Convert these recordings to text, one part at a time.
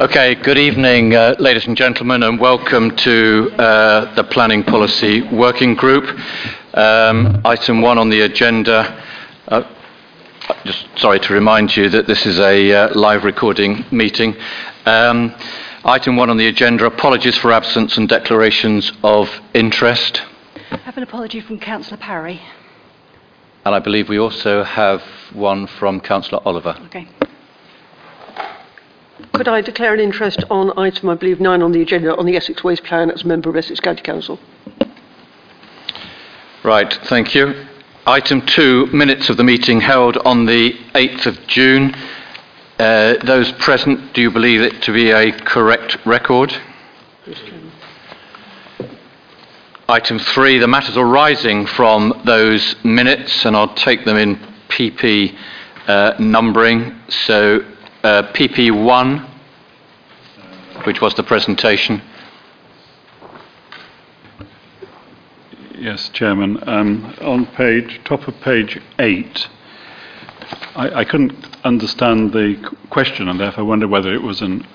Okay, good evening, uh, ladies and gentlemen, and welcome to uh, the Planning Policy Working Group. Um, item one on the agenda. Uh, just sorry to remind you that this is a uh, live recording meeting. Um, item one on the agenda apologies for absence and declarations of interest. I have an apology from Councillor Parry. And I believe we also have one from Councillor Oliver. Okay. Could I declare an interest on item, I believe, nine on the agenda on the Essex Waste Plan as a member of Essex County Council? Right, thank you. Item two, minutes of the meeting held on the 8th of June. Uh, those present, do you believe it to be a correct record? Item three, the matters arising from those minutes, and I'll take them in PP uh, numbering. So, uh, PP1, which was the presentation. Yes, Chairman. Um, on page, top of page eight, I, I couldn't understand the question and therefore wonder whether it was an,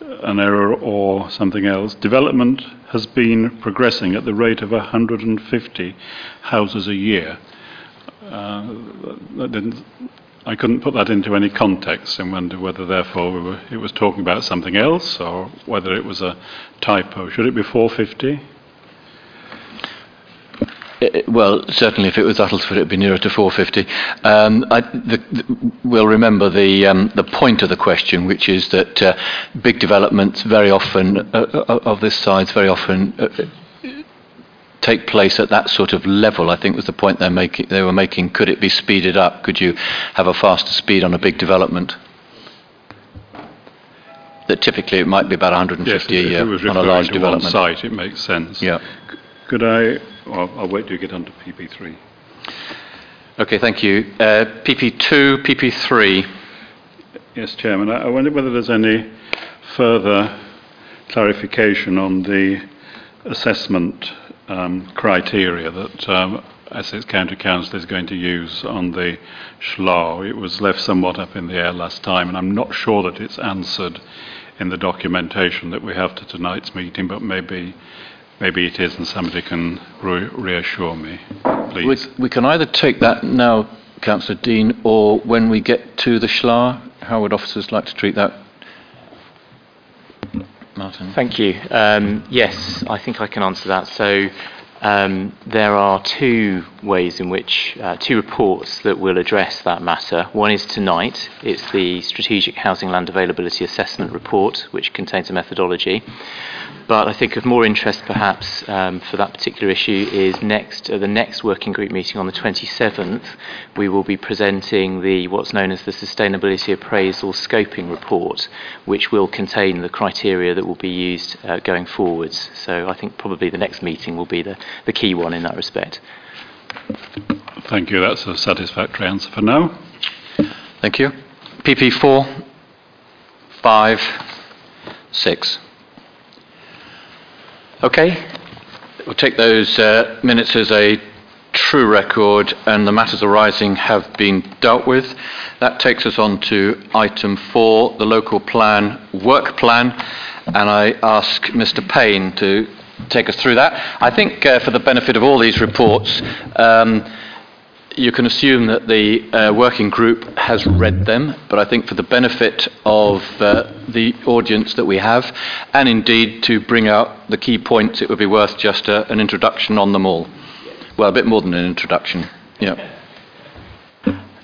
an error or something else. Development has been progressing at the rate of 150 houses a year. Uh, I couldn't put that into any context and wonder whether therefore we were, it was talking about something else or whether it was a typo. Should it be 450? Uh, Well, certainly, if it was Uttlesford, it'd be nearer to 450. Um, I, the, the, we'll remember the um, the point of the question, which is that uh, big developments very often uh, uh, of this size very often. Uh, Take place at that sort of level. I think was the point they're making. They were making. Could it be speeded up? Could you have a faster speed on a big development? That typically it might be about 150 Yes, a year on a large development. site, it makes sense. Yeah. Could I? Well, I'll wait till you get onto PP3. Okay, thank you. Uh, PP2, PP3. Yes, Chairman. I I wonder whether there's any further clarification on the assessment um, criteria that um, Essex County Council is going to use on the SHLA. It was left somewhat up in the air last time, and I'm not sure that it's answered in the documentation that we have to tonight's meeting, but maybe maybe it is, and somebody can re- reassure me, We, please. we can either take that now, Councillor Dean, or when we get to the SHLA. How would officers like to treat that? Martin. Thank you. Um, yes, I think I can answer that. So um, there are two ways in which, uh, two reports that will address that matter. One is tonight. It's the Strategic Housing Land Availability Assessment Report, which contains a methodology. But I think of more interest, perhaps, um, for that particular issue is next, uh, the next working group meeting on the 27th. We will be presenting the what's known as the Sustainability Appraisal Scoping Report, which will contain the criteria that will be used uh, going forwards. So I think probably the next meeting will be the, the key one in that respect. Thank you. That's a satisfactory answer for now. Thank you. PP4, 5, 6. Okay. We'll take those uh, minutes as a true record, and the matters arising have been dealt with. That takes us on to item 4, the local plan, work plan, and I ask Mr. Payne to take us through that. I think, uh, for the benefit of all these reports, um, you can assume that the uh, working group has read them, but I think for the benefit of uh, the audience that we have, and indeed to bring out the key points, it would be worth just uh, an introduction on them all. Well, a bit more than an introduction. Yeah.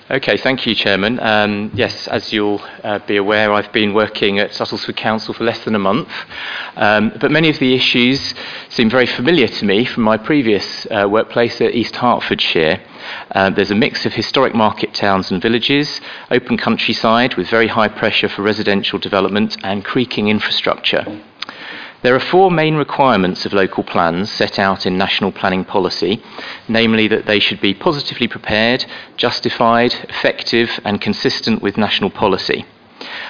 Okay, thank you, Chairman. Um, yes, as you'll uh, be aware, I've been working at Uttlesford Council for less than a month, um, but many of the issues seem very familiar to me from my previous uh, workplace at East Hertfordshire. Uh, there's a mix of historic market towns and villages, open countryside with very high pressure for residential development and creaking infrastructure. There are four main requirements of local plans set out in national planning policy, namely that they should be positively prepared, justified, effective, and consistent with national policy.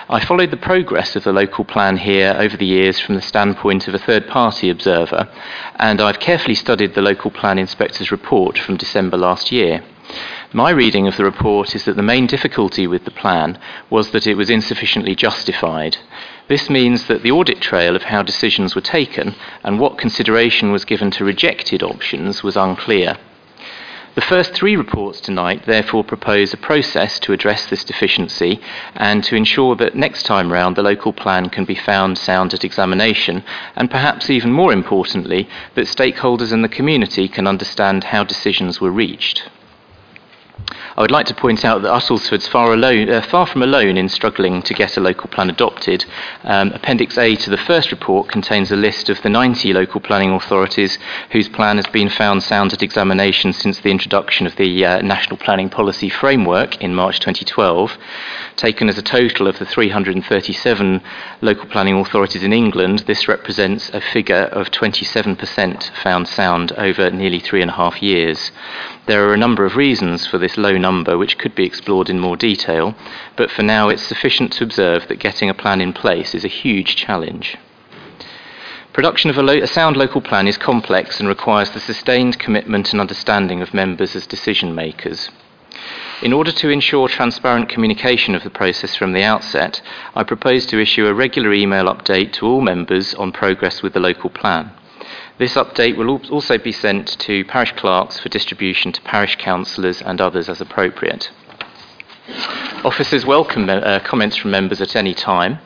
I followed the progress of the local plan here over the years from the standpoint of a third party observer, and I've carefully studied the local plan inspector's report from December last year. My reading of the report is that the main difficulty with the plan was that it was insufficiently justified. This means that the audit trail of how decisions were taken and what consideration was given to rejected options was unclear. The first three reports tonight therefore propose a process to address this deficiency and to ensure that next time round the local plan can be found sound at examination and perhaps even more importantly that stakeholders in the community can understand how decisions were reached. I would like to point out that Uttlesford's far, alone, uh, far from alone in struggling to get a local plan adopted. Um, Appendix A to the first report contains a list of the 90 local planning authorities whose plan has been found sound at examination since the introduction of the uh, National Planning Policy Framework in March 2012. Taken as a total of the 337 local planning authorities in England, this represents a figure of 27% found sound over nearly three and a half years. There are a number of reasons for this low number which could be explored in more detail, but for now it's sufficient to observe that getting a plan in place is a huge challenge. Production of a, lo- a, sound local plan is complex and requires the sustained commitment and understanding of members as decision makers. In order to ensure transparent communication of the process from the outset, I propose to issue a regular email update to all members on progress with the local plan. This update will also be sent to parish clerks for distribution to parish councillors and others as appropriate. Officers welcome uh, comments from members at any time.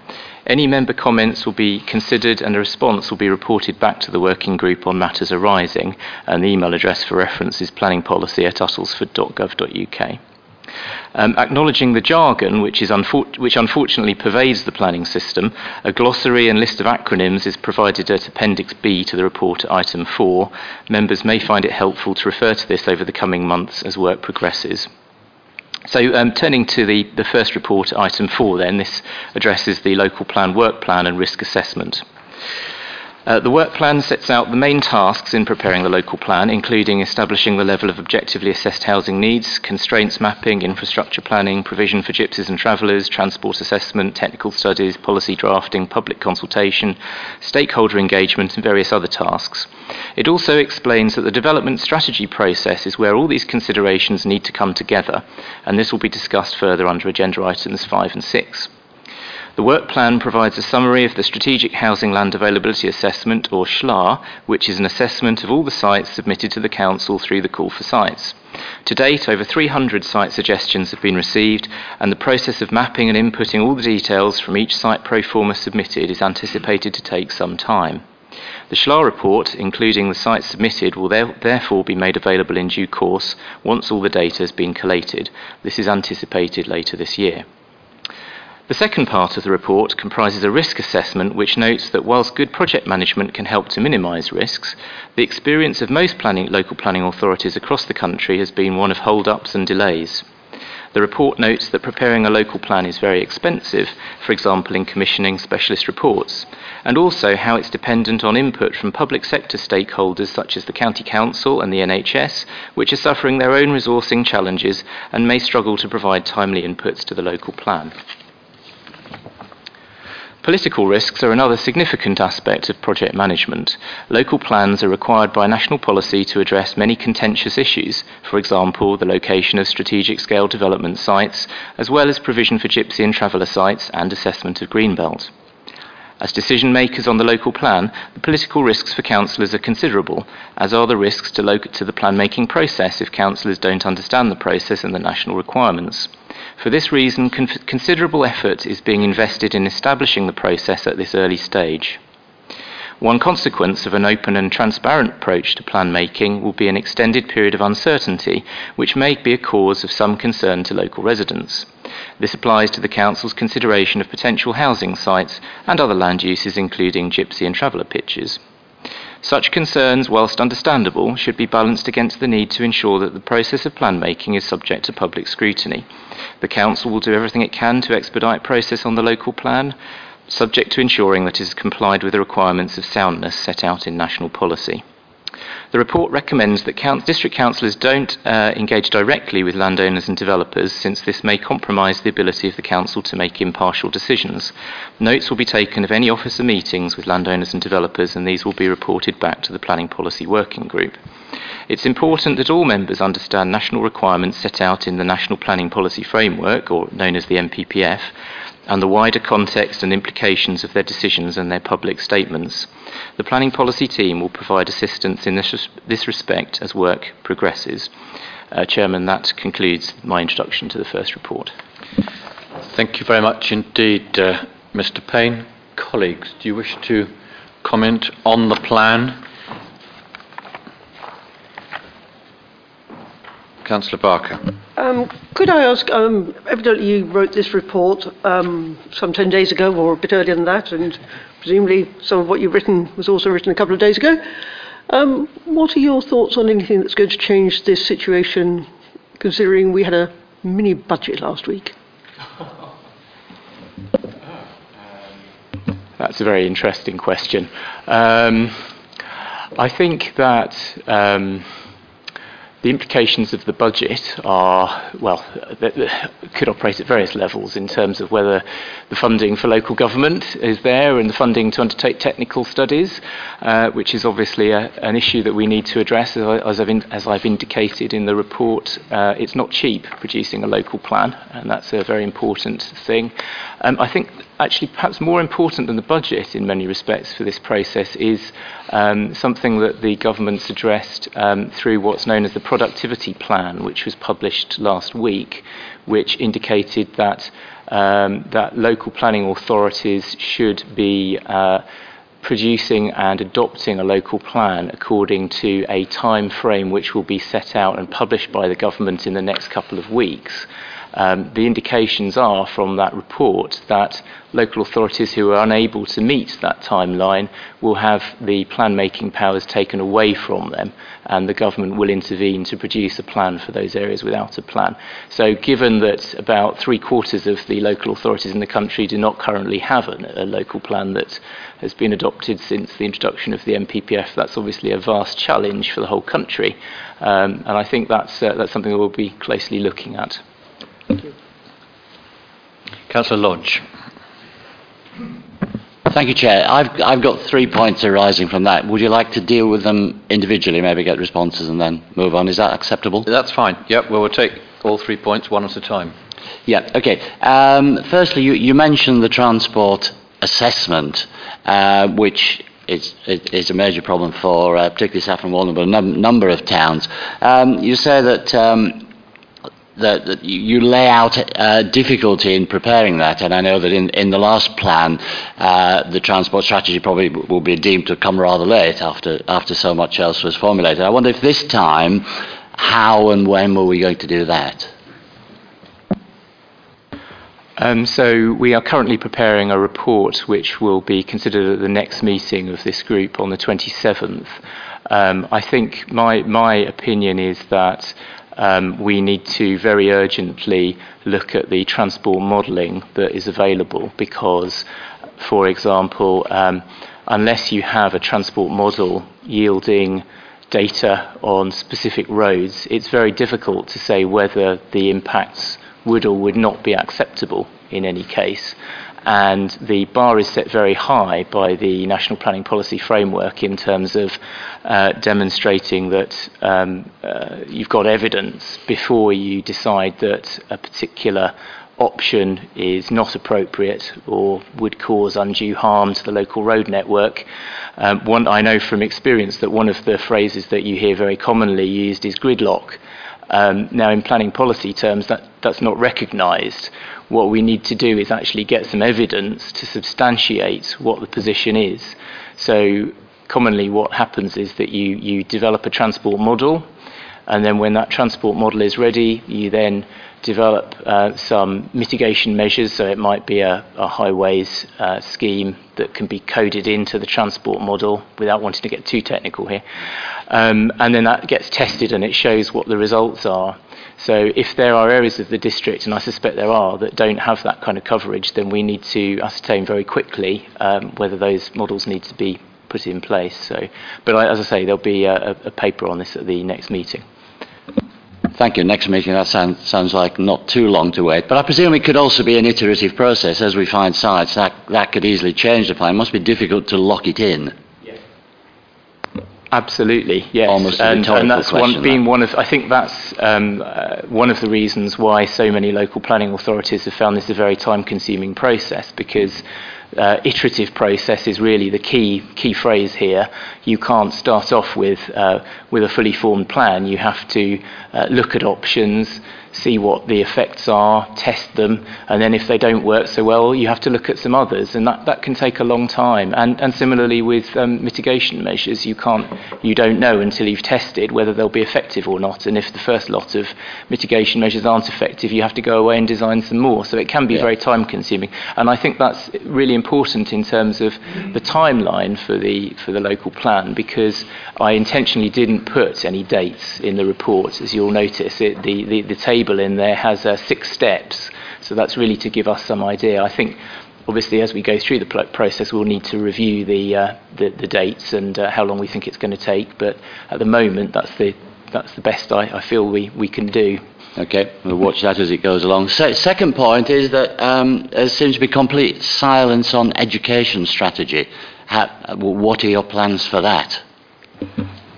Any member comments will be considered and a response will be reported back to the working group on matters arising, and the email address for reference is planningpolicy at uttlesford.gov.uk. Um, acknowledging the jargon which, unfor- which, unfortunately pervades the planning system, a glossary and list of acronyms is provided at Appendix B to the report at item 4. Members may find it helpful to refer to this over the coming months as work progresses. So, um, turning to the, the first report, item 4, then, this addresses the local plan, work plan, and risk assessment. Uh, the work plan sets out the main tasks in preparing the local plan, including establishing the level of objectively assessed housing needs, constraints mapping, infrastructure planning, provision for gypsies and travellers, transport assessment, technical studies, policy drafting, public consultation, stakeholder engagement, and various other tasks. It also explains that the development strategy process is where all these considerations need to come together, and this will be discussed further under agenda items 5 and 6. The work plan provides a summary of the Strategic Housing Land Availability Assessment, or SHLA, which is an assessment of all the sites submitted to the Council through the call for sites. To date, over 300 site suggestions have been received, and the process of mapping and inputting all the details from each site pro forma submitted is anticipated to take some time. The SHLA report, including the sites submitted, will there, therefore be made available in due course once all the data has been collated. This is anticipated later this year. The second part of the report comprises a risk assessment which notes that whilst good project management can help to minimise risks, the experience of most planning, local planning authorities across the country has been one of hold-ups and delays. The report notes that preparing a local plan is very expensive, for example in commissioning specialist reports, and also how it's dependent on input from public sector stakeholders such as the County Council and the NHS, which are suffering their own resourcing challenges and may struggle to provide timely inputs to the local plan. Political risks are another significant aspect of project management. Local plans are required by national policy to address many contentious issues, for example, the location of strategic scale development sites, as well as provision for gypsy and traveller sites and assessment of greenbelt. As decision makers on the local plan, the political risks for councillors are considerable, as are the risks to, lo- to the plan making process if councillors don't understand the process and the national requirements. For this reason, con- considerable effort is being invested in establishing the process at this early stage. One consequence of an open and transparent approach to plan making will be an extended period of uncertainty, which may be a cause of some concern to local residents. This applies to the Council's consideration of potential housing sites and other land uses, including gypsy and traveller pitches. Such concerns, whilst understandable, should be balanced against the need to ensure that the process of plan making is subject to public scrutiny. The Council will do everything it can to expedite process on the local plan, subject to ensuring that it is complied with the requirements of soundness set out in national policy. The report recommends that count- district councillors don't uh, engage directly with landowners and developers, since this may compromise the ability of the council to make impartial decisions. Notes will be taken of any officer meetings with landowners and developers, and these will be reported back to the Planning Policy Working Group. It's important that all members understand national requirements set out in the National Planning Policy Framework, or known as the NPPF, and the wider context and implications of their decisions and their public statements. The planning policy team will provide assistance in this, this respect as work progresses. Uh, Chairman, that concludes my introduction to the first report. Thank you very much indeed, uh, Mr. Payne. Colleagues, do you wish to comment on the plan? Councillor Barker. Um, could I ask, um, evidently you wrote this report um, some 10 days ago or a bit earlier than that, and presumably some of what you've written was also written a couple of days ago. Um, what are your thoughts on anything that's going to change this situation, considering we had a mini budget last week? That's a very interesting question. Um, I think that um, the implications of the budget are, well, could operate at various levels in terms of whether the funding for local government is there and the funding to undertake technical studies, uh, which is obviously a, an issue that we need to address. As, I, as, I've, in, as I've, indicated in the report, uh, it's not cheap producing a local plan, and that's a very important thing. Um, I think actually perhaps more important than the budget in many respects for this process is um, something that the government's addressed um, through what's known as the productivity plan, which was published last week, which indicated that um, that local planning authorities should be uh, producing and adopting a local plan according to a time frame which will be set out and published by the government in the next couple of weeks. Um, the indications are from that report that local authorities who are unable to meet that timeline will have the plan making powers taken away from them, and the government will intervene to produce a plan for those areas without a plan. So, given that about three quarters of the local authorities in the country do not currently have a, a local plan that has been adopted since the introduction of the NPPF, that's obviously a vast challenge for the whole country, um, and I think that's, uh, that's something that we'll be closely looking at. Thank you. Councillor Lodge. Thank you, Chair. I've, I've got three points arising from that. Would you like to deal with them individually, maybe get responses and then move on? Is that acceptable? That's fine. Yep, well, we'll take all three points one at a time. Yeah, okay. Um, firstly, you, you mentioned the transport assessment, uh, which is, is a major problem for uh, particularly Saffron Walden, but a num- number of towns. Um, you say that um, that, that you lay out uh, difficulty in preparing that, and I know that in, in the last plan, uh, the transport strategy probably will be deemed to come rather late after, after so much else was formulated. I wonder if this time, how and when were we going to do that? Um, so we are currently preparing a report which will be considered at the next meeting of this group on the 27th. Um, I think my, my opinion is that um, we need to very urgently look at the transport modelling that is available because, for example, um, unless you have a transport model yielding data on specific roads, it's very difficult to say whether the impacts would or would not be acceptable in any case and the bar is set very high by the National Planning Policy Framework in terms of uh, demonstrating that um, uh, you've got evidence before you decide that a particular option is not appropriate or would cause undue harm to the local road network. Um, one, I know from experience that one of the phrases that you hear very commonly used is gridlock. Um, now, in planning policy terms, that, that's not recognised. What we need to do is actually get some evidence to substantiate what the position is. So, commonly, what happens is that you, you develop a transport model, and then when that transport model is ready, you then develop uh, some mitigation measures. So it might be a, a highways uh, scheme that can be coded into the transport model without wanting to get too technical here. Um, and then that gets tested and it shows what the results are. So if there are areas of the district, and I suspect there are, that don't have that kind of coverage, then we need to ascertain very quickly um, whether those models need to be put in place. So, but I, as I say, there'll be a, a paper on this at the next meeting. Thank you. Next meeting, that sound, sounds like not too long to wait. But I presume it could also be an iterative process as we find sites. That, that could easily change the plan. It must be difficult to lock it in. Absolutely, yes. Almost and, and that's one, that. one of, I think that's um, uh, one of the reasons why so many local planning authorities have found this a very time-consuming process because uh, iterative process is really the key key phrase here. You can't start off with uh, with a fully formed plan. You have to uh, look at options, see what the effects are, test them, and then if they don't work so well, you have to look at some others, and that, that can take a long time. And, and similarly with um, mitigation measures, you can't, you don't know until you've tested whether they'll be effective or not. And if the first lot of mitigation measures aren't effective, you have to go away and design some more. So it can be Yeah. very time consuming. And I think that's really important in terms of the timeline for the, for the local plan because I intentionally didn't put any dates in the report. As you'll notice, it, the, the, the table in there has uh, six steps. So that's really to give us some idea. I think obviously as we go through the process we'll need to review the, uh, the, the dates and uh, how long we think it's going to take. But at the moment that's the, that's the best I, I feel we, we can do. Okay, we'll watch that as it goes along. Se- second point is that um, there seems to be complete silence on education strategy. How, what are your plans for that?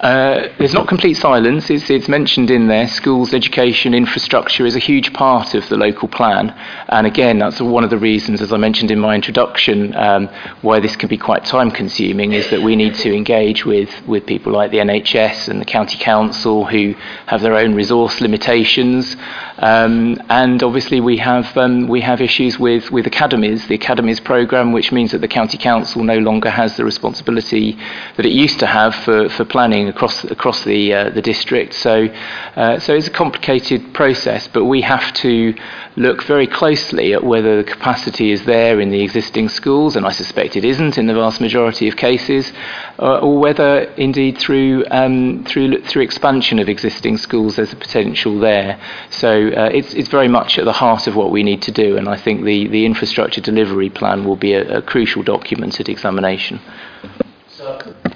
Uh, there's not complete silence. It's, it's mentioned in there. Schools, education, infrastructure is a huge part of the local plan. And again, that's one of the reasons, as I mentioned in my introduction, um, why this can be quite time consuming is that we need to engage with, with people like the NHS and the county council who have their own resource limitations. Um, and obviously, we have, um, we have issues with, with academies, the academies programme, which means that the county council no longer has the responsibility that it used to have for, for planning across across the uh, the district. So uh, so it's a complicated process, but we have to look very closely at whether the capacity is there in the existing schools, and I suspect it isn't in the vast majority of cases, uh, or whether indeed through um, through through expansion of existing schools there's a potential there. So uh, it's it's very much at the heart of what we need to do, and I think the the infrastructure delivery plan will be a, a crucial document at examination.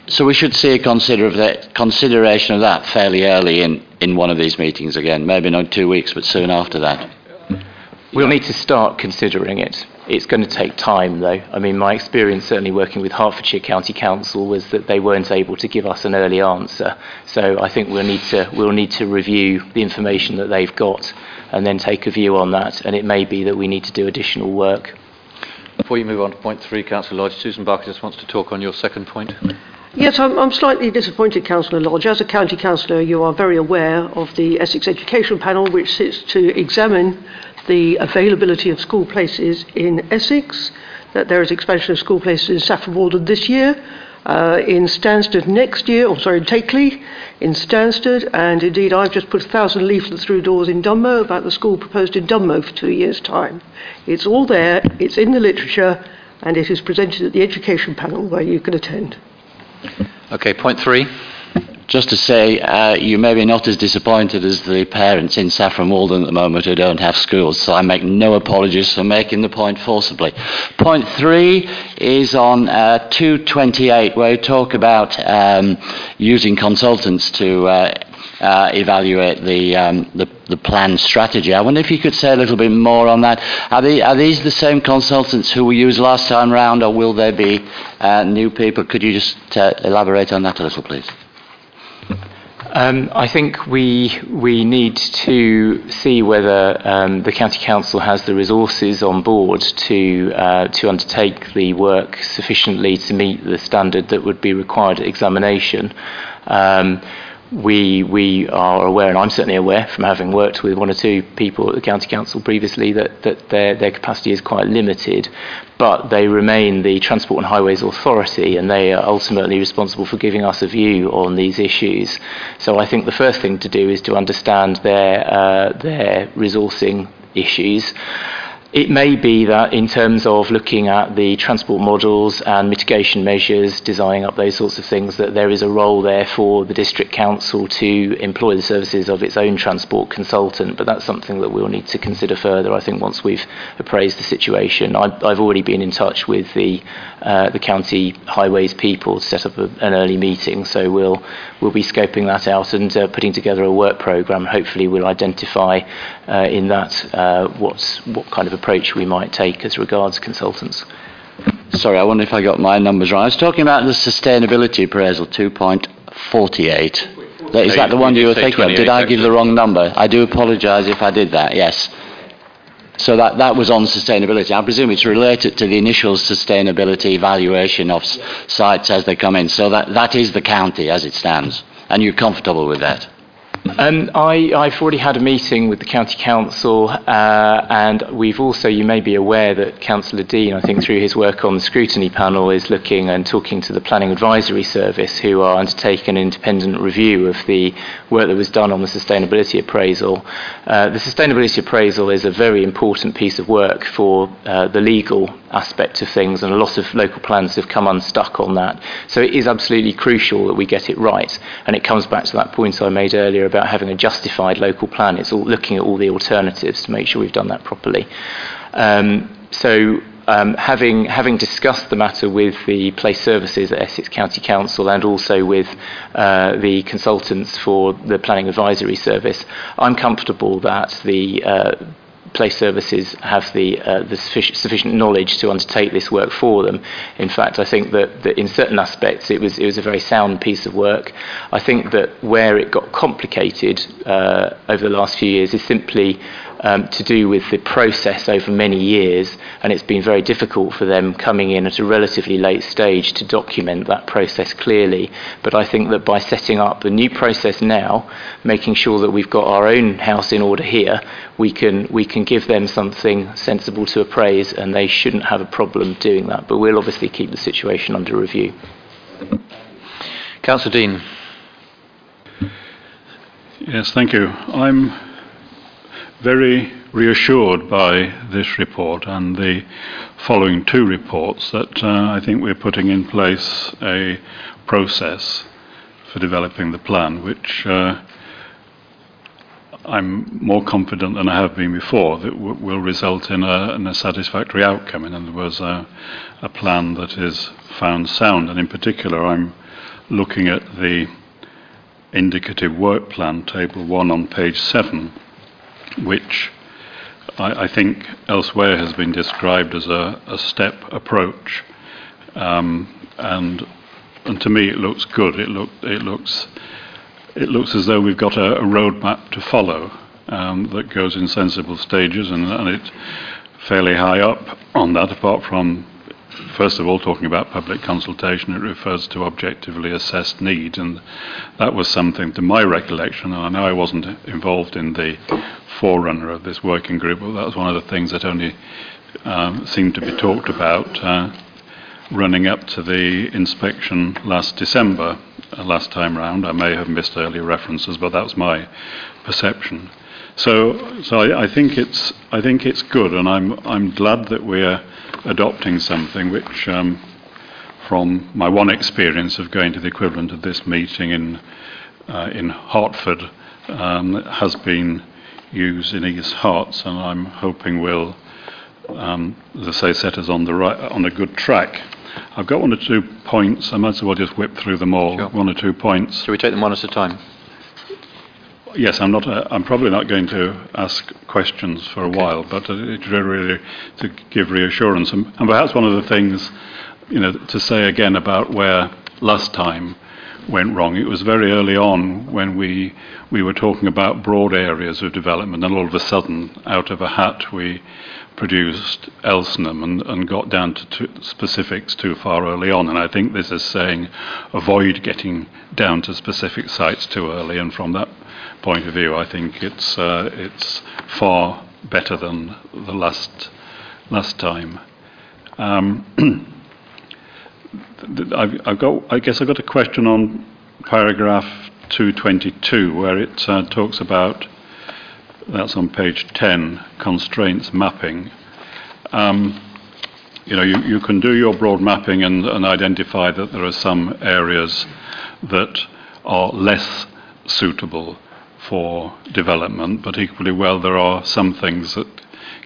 So we should see a consider of that, consideration of that fairly early in, in one of these meetings again, maybe not two weeks, but soon after that. We'll need to start considering it. It's going to take time, though. I mean, my experience certainly working with Hertfordshire County Council was that they weren't able to give us an early answer. So I think we'll need to we'll need to review the information that they've got and then take a view on that. And it may be that we need to do additional work. Before you move on to point three, Councillor Lodge, Susan Barker just wants to talk on your second point. Yes, I'm, I'm slightly disappointed, Councillor Lodge. As a county councillor, you are very aware of the Essex Education Panel, which sits to examine the availability of school places in Essex, that there is expansion of school places in Saffron Walden this year, uh, in Stansted next year, or sorry, in Takeley, in Stansted, and indeed I've just put a thousand leaflets through doors in Dunmow about the school proposed in Dunmow for two years' time. It's all there, it's in the literature, and it is presented at the Education Panel where you can attend. Okay, point three. Just to say, uh, you may be not as disappointed as the parents in Saffron Walden at the moment who don't have schools, so I make no apologies for making the point forcibly. Point three is on uh, 228, where you talk about um, using consultants to uh, uh, evaluate the, um, the, the plan strategy. I wonder if you could say a little bit more on that. Are, they, are these the same consultants who we used last time round, or will there be uh, new people? Could you just uh, elaborate on that a little, please? Um, I think we we need to see whether um, the county council has the resources on board to uh, to undertake the work sufficiently to meet the standard that would be required at examination. Um, we we are aware, and I'm certainly aware from having worked with one or two people at the county council previously, that, that their their capacity is quite limited, but they remain the Transport and Highways Authority, and they are ultimately responsible for giving us a view on these issues. So I think the first thing to do is to understand their uh, their resourcing issues. It may be that in terms of looking at the transport models and mitigation measures, designing up those sorts of things, that there is a role there for the district council to employ the services of its own transport consultant. But that's something that we'll need to consider further, I think, once we've appraised the situation. I've, I've already been in touch with the, uh, the county highways people to set up a, an early meeting, so we'll, we'll be scoping that out and uh, putting together a work programme. Hopefully, we'll identify uh, in that uh, what's, what kind of approach we might take as regards consultants. Sorry, I wonder if I got my numbers right. I was talking about the sustainability appraisal 2.48. Is that the one You you were did thinking of? Did I give the wrong number? I do apologise if I did that, yes. So that, that was on sustainability. I presume it's related to the initial sustainability evaluation of sites as they come in. So that, that is the county as it stands. And you're comfortable with that? Um, I, I've already had a meeting with the County Council, uh, and we've also, you may be aware that Councillor Dean, I think through his work on the scrutiny panel, is looking and talking to the Planning Advisory Service, who are undertaking an independent review of the work that was done on the sustainability appraisal. Uh, the sustainability appraisal is a very important piece of work for uh, the legal aspect of things, and a lot of local plans have come unstuck on that. So it is absolutely crucial that we get it right, and it comes back to that point I made earlier about having a justified local plan. It's all looking at all the alternatives to make sure we've done that properly. Um, so um, having, having discussed the matter with the place services at Essex County Council and also with uh, the consultants for the Planning Advisory Service, I'm comfortable that the uh, place services have the, uh, the sufficient, knowledge to undertake this work for them. In fact, I think that, that in certain aspects it was, it was a very sound piece of work. I think that where it got complicated uh, over the last few years is simply um, to do with the process over many years, and it's been very difficult for them coming in at a relatively late stage to document that process clearly. But I think that by setting up the new process now, making sure that we've got our own house in order here, we can we can give them something sensible to appraise, and they shouldn't have a problem doing that. But we'll obviously keep the situation under review. Councillor Dean. Yes, thank you. I'm very reassured by this report and the following two reports that uh, I think we're putting in place a process for developing the plan, which uh, I'm more confident than I have been before that w- will result in a, in a satisfactory outcome. In other words, a, a plan that is found sound. And in particular, I'm looking at the indicative work plan, table one on page seven, which I, I think elsewhere has been described as a, a step approach. Um, and, and to me, it looks good. It, look, it, looks, it looks as though we've got a, a roadmap to follow um, that goes in sensible stages, and, and it's fairly high up on that, apart from first of all, talking about public consultation, it refers to objectively assessed need, and that was something, to my recollection, and I know I wasn't involved in the forerunner of this working group, but that was one of the things that only um, seemed to be talked about uh, running up to the inspection last December, uh, last time round. I may have missed earlier references, but that was my perception. So, so I, I think it's I think it's good, and I'm I'm glad that we're adopting something which, um, from my one experience of going to the equivalent of this meeting in uh, in Hertford, um, has been used in East Herts, and I'm hoping will, um, as I say, set us on the right on a good track. I've got one or two points. I might as well just whip through them all. Sure. One or two points. Shall we take them one at a time? Yes, I'm not. Uh, I'm probably not going to ask questions for a while, but uh, it's really, to give reassurance, and, and perhaps one of the things, you know, to say again about where last time went wrong. It was very early on when we we were talking about broad areas of development, and all of a sudden, out of a hat, we produced Elsenham and, and got down to specifics too far early on. And I think this is saying avoid getting down to specific sites too early. And from that point of view, I think it's uh, it's far better than the last last time. Um, I've, I've got, I guess I've got a question on paragraph 222, where it uh, talks about, that's on page 10, constraints mapping. um, you know, you, you can do your broad mapping and, and identify that there are some areas that are less suitable for development, but equally well, there are some things that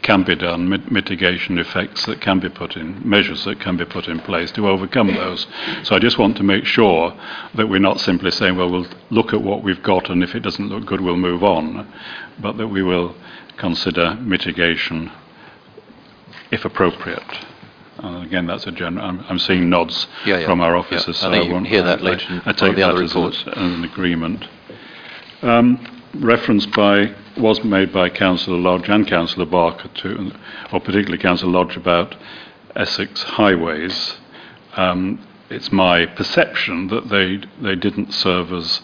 can be done, mit- mitigation effects that can be put in, measures that can be put in place to overcome those. So I just want to make sure that we're not simply saying, well, we'll look at what we've got, and if it doesn't look good, we'll move on, but that we will consider mitigation if appropriate. And again, that's a general. I'm, I'm seeing nods Yeah, yeah. from our officers. I so think you won't- hear that later I, I take the that other as, reports. A, as an agreement. Um, reference by was made by Councillor Lodge and Councillor Barker to, or particularly Councillor Lodge about Essex highways. Um, it's my perception that they they didn't serve as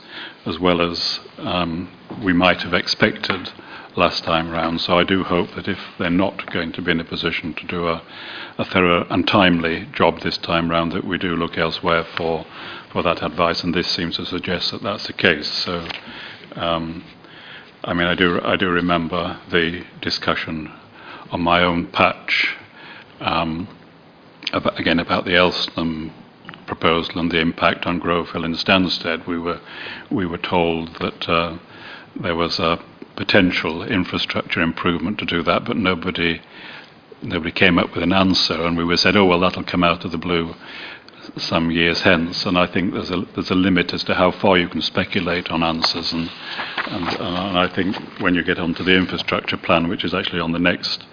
as well as um, we might have expected last time round. So I do hope that if they're not going to be in a position to do a, a thorough and timely job this time round, that we do look elsewhere for for that advice. And this seems to suggest that that's the case. So. Um, I mean, I do, I do remember the discussion on my own patch, um, about, again, about the Elsenham proposal and the impact on Groveville and Stansted. We were, we were told that uh, there was a potential infrastructure improvement to do that, but nobody, nobody came up with an answer, and we were said, oh, well, that'll come out of the blue some years hence, and I think there's a there's a limit as to how far you can speculate on answers, and and, uh, and I think when you get onto the infrastructure plan, which is actually on the next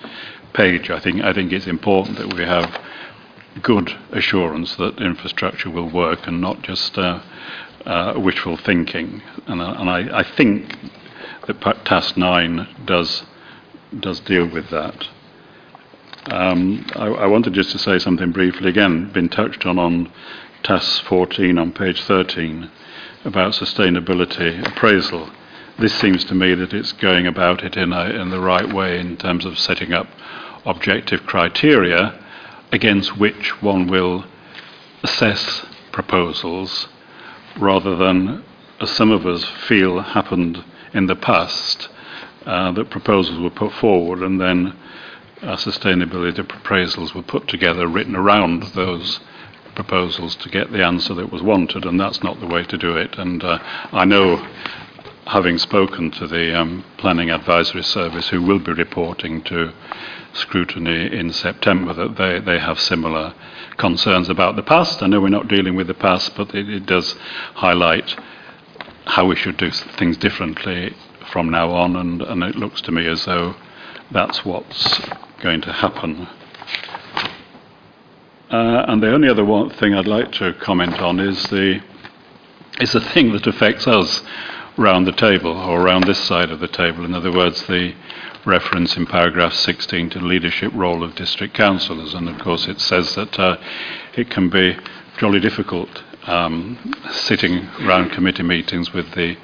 page, I think I think it's important that we have good assurance that infrastructure will work and not just uh, uh, wishful thinking, and uh, and I, I think that task nine does does deal with that. Um, I, I wanted just to say something briefly again, been touched on on task 14 on page 13 about sustainability appraisal. This seems to me that it's going about it in, a, in the right way in terms of setting up objective criteria against which one will assess proposals rather than, as some of us feel happened in the past, uh, that proposals were put forward and then uh, sustainability appraisals were put together, written around those proposals to get the answer that was wanted, and that's not the way to do it. And uh, I know, having spoken to the um, Planning Advisory Service, who will be reporting to scrutiny in September, that they, they have similar concerns about the past. I know we're not dealing with the past, but it, it does highlight how we should do things differently from now on, and, and it looks to me as though that's what's going to happen. Uh, and the only other one thing I'd like to comment on is the is the thing that affects us round the table or around this side of the table. In other words, the reference in paragraph 16 to the leadership role of district councillors, and of course it says that uh, it can be jolly difficult um, sitting round committee meetings with the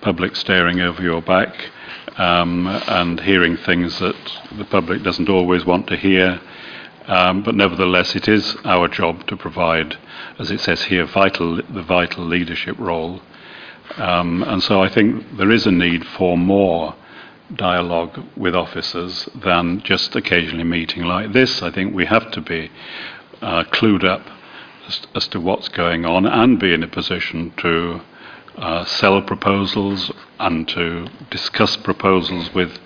public staring over your back um, and hearing things that the public doesn't always want to hear. Um, but nevertheless, it is our job to provide, as it says here, vital, the vital leadership role. Um, and so I think there is a need for more dialogue with officers than just occasionally meeting like this. I think we have to be uh, clued up as, as to what's going on and be in a position to uh, sell proposals and to discuss proposals with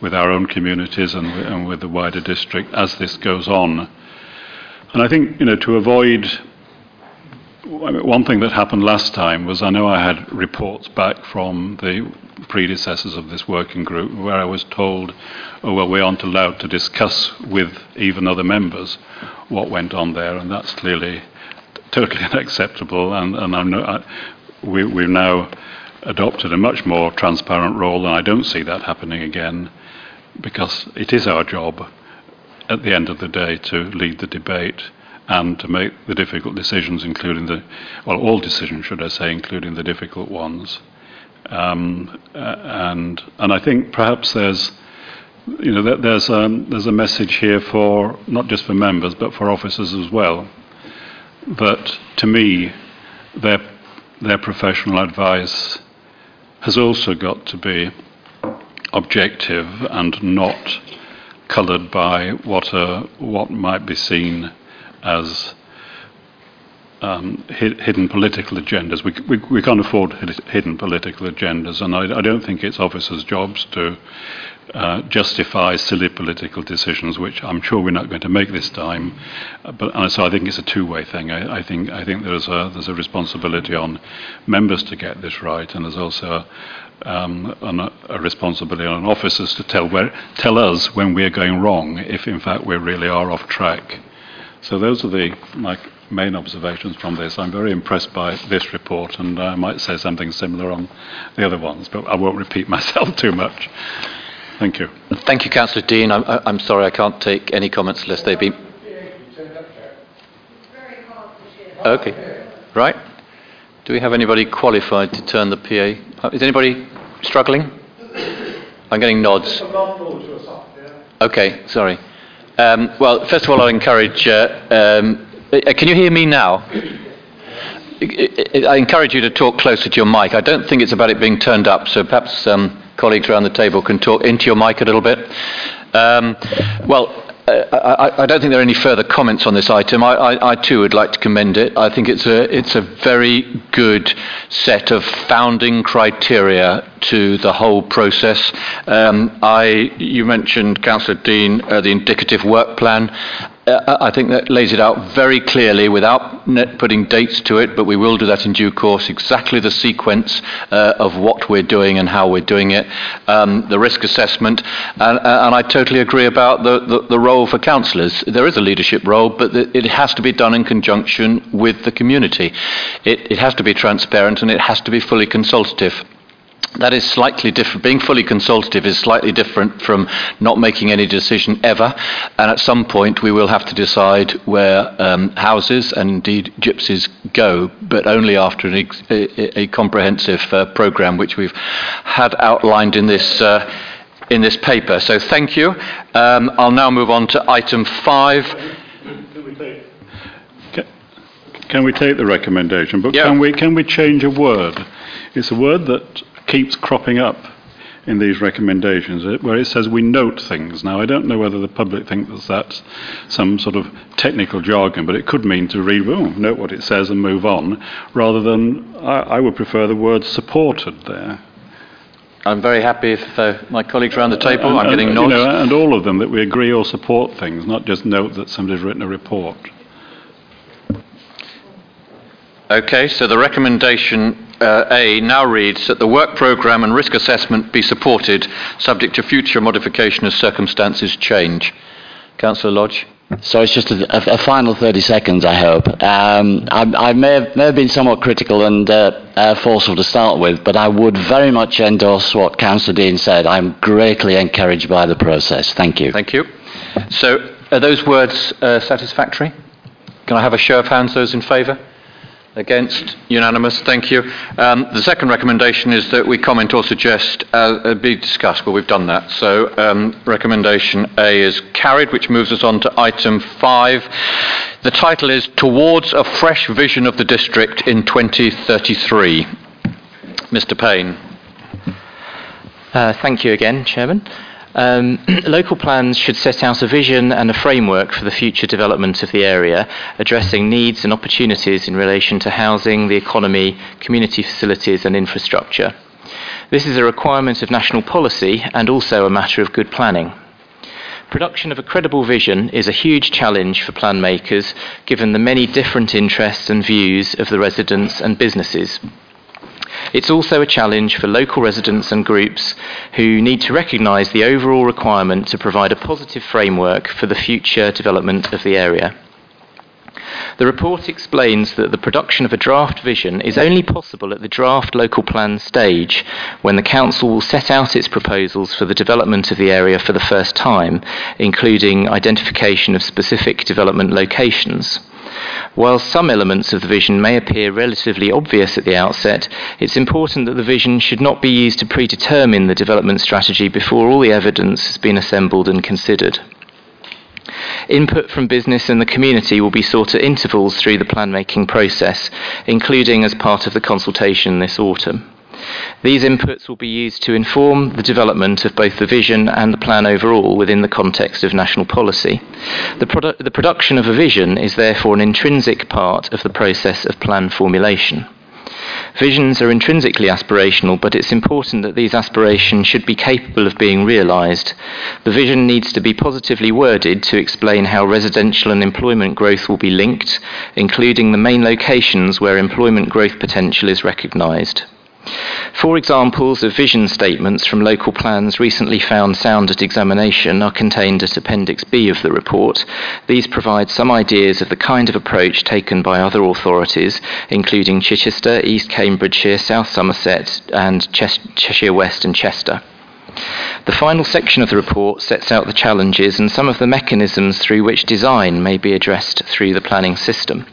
with our own communities and, and with the wider district as this goes on. And I think you know to avoid one thing that happened last time was I know I had reports back from the predecessors of this working group where I was told, oh, well, we aren't allowed to discuss with even other members what went on there, and that's clearly totally unacceptable. And, and I'm no, I, we, we've now adopted a much more transparent role, and I don't see that happening again because it is our job at the end of the day to lead the debate and to make the difficult decisions, including the, well, all decisions, should I say, including the difficult ones. Um, uh, and and I think perhaps there's, you know, there's um, there's a message here for not just for members but for officers as well. That to me, their their professional advice has also got to be objective and not coloured by what uh, what might be seen as um, hi- hidden political agendas. We, we, we can't afford hid- hidden political agendas, and I, I don't think it's officers' jobs to uh, justify silly political decisions, which I'm sure we're not going to make this time. But and so I think it's a two-way thing. I, I think I think there's a there's a responsibility on members to get this right, and there's also um, an, a responsibility on officers to tell where tell us when we're going wrong, if in fact we really are off track. So those are the my main observations from this. I'm very impressed by this report, and I might say something similar on the other ones, but I won't repeat myself too much. Thank you. Thank you, Councillor Dean. I'm, I'm sorry I can't take any comments unless they be. Okay. Right. Do we have anybody qualified to turn the PA? Uh, Is anybody struggling? I'm getting nods. Okay, sorry. Um, well, first of all, I'll encourage. Uh, um, uh, can you hear me now? I I encourage you to talk closer to your mic. I don't think it's about it being turned up, so perhaps um, colleagues around the table can talk into your mic a little bit. Um, well, I, I don't think there are any further comments on this item. I, I, I too would like to commend it. I think it's a, it's a very good set of founding criteria to the whole process. Um, I, you mentioned, Councillor Dean, uh, the indicative work plan. Uh, I think that lays it out very clearly without putting dates to it, but we will do that in due course, exactly the sequence uh, of what we're doing and how we're doing it, um, the risk assessment, and, and I totally agree about the, the, the role for councillors. There is a leadership role, but it has to be done in conjunction with the community. It, it has to be transparent and it has to be fully consultative that is slightly different. Being fully consultative is slightly different from not making any decision ever. And at some point, we will have to decide where um, houses and indeed gypsies go, but only after an ex- a, a, comprehensive uh, programme, which we've had outlined in this. Uh, in this paper. So thank you. Um, I'll now move on to item five. Can, can we take the recommendation? But Yeah. can we can we change a word? It's a word that keeps cropping up in these recommendations, where it says we note things. Now, I don't know whether the public think that that's some sort of technical jargon, but it could mean to read, oh, note what it says and move on, rather than, I, I would prefer the word supported there. I'm very happy if uh, my colleagues around the table, And- I'm and, getting you nods. know, and all of them, that we agree or support things, not just note that somebody's written a report. Okay, so the recommendation uh, A now reads that the work programme and risk assessment be supported, subject to future modification as circumstances change. Councillor Lodge? So it's just a, a, final 30 seconds, I hope. Um, I, I may, have, may have been somewhat critical and uh, uh, forceful to start with, but I would very much endorse what Councillor Dean said. I'm greatly encouraged by the process. Thank you. Thank you. So are those words uh, satisfactory? Can I have a show of hands, those in favour? Against? Unanimous. Thank you. Um, the second recommendation is that we comment or suggest uh, be discussed. Well, we've done that. So um, recommendation A is carried, which moves us on to item five. The title is Towards a Fresh Vision of the District in 2033. Mr. Payne. Uh, thank you again, Chairman. Um, local plans should set out a vision and a framework for the future development of the area, addressing needs and opportunities in relation to housing, the economy, community facilities, and infrastructure. This is a requirement of national policy and also a matter of good planning. Production of a credible vision is a huge challenge for plan makers, given the many different interests and views of the residents and businesses. It's also a challenge for local residents and groups who need to recognise the overall requirement to provide a positive framework for the future development of the area. The report explains that the production of a draft vision is only possible at the draft local plan stage, when the council will set out its proposals for the development of the area for the first time, including identification of specific development locations. While some elements of the vision may appear relatively obvious at the outset, it's important that the vision should not be used to predetermine the development strategy before all the evidence has been assembled and considered. Input from business and the community will be sought at intervals through the plan making process, including as part of the consultation this autumn. These inputs will be used to inform the development of both the vision and the plan overall within the context of national policy. The, produ- the production of a vision is therefore an intrinsic part of the process of plan formulation. Visions are intrinsically aspirational, but it's important that these aspirations should be capable of being realised. The vision needs to be positively worded to explain how residential and employment growth will be linked, including the main locations where employment growth potential is recognised. Four examples of vision statements from local plans recently found sound at examination are contained at Appendix B of the report. These provide some ideas of the kind of approach taken by other authorities, including Chichester, East Cambridgeshire, South Somerset, and Cheshire West and Chester. The final section of the report sets out the challenges and some of the mechanisms through which design may be addressed through the planning system.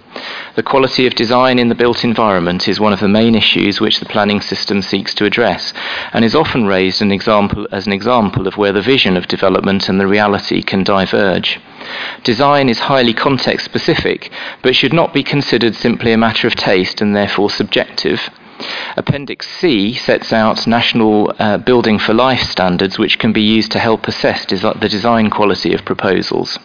The quality of design in the built environment is one of the main issues which the planning system seeks to address, and is often raised an example, as an example of where the vision of development and the reality can diverge. Design is highly context specific, but should not be considered simply a matter of taste and therefore subjective. Appendix C sets out national uh, building for life standards which can be used to help assess desi- the design quality of proposals.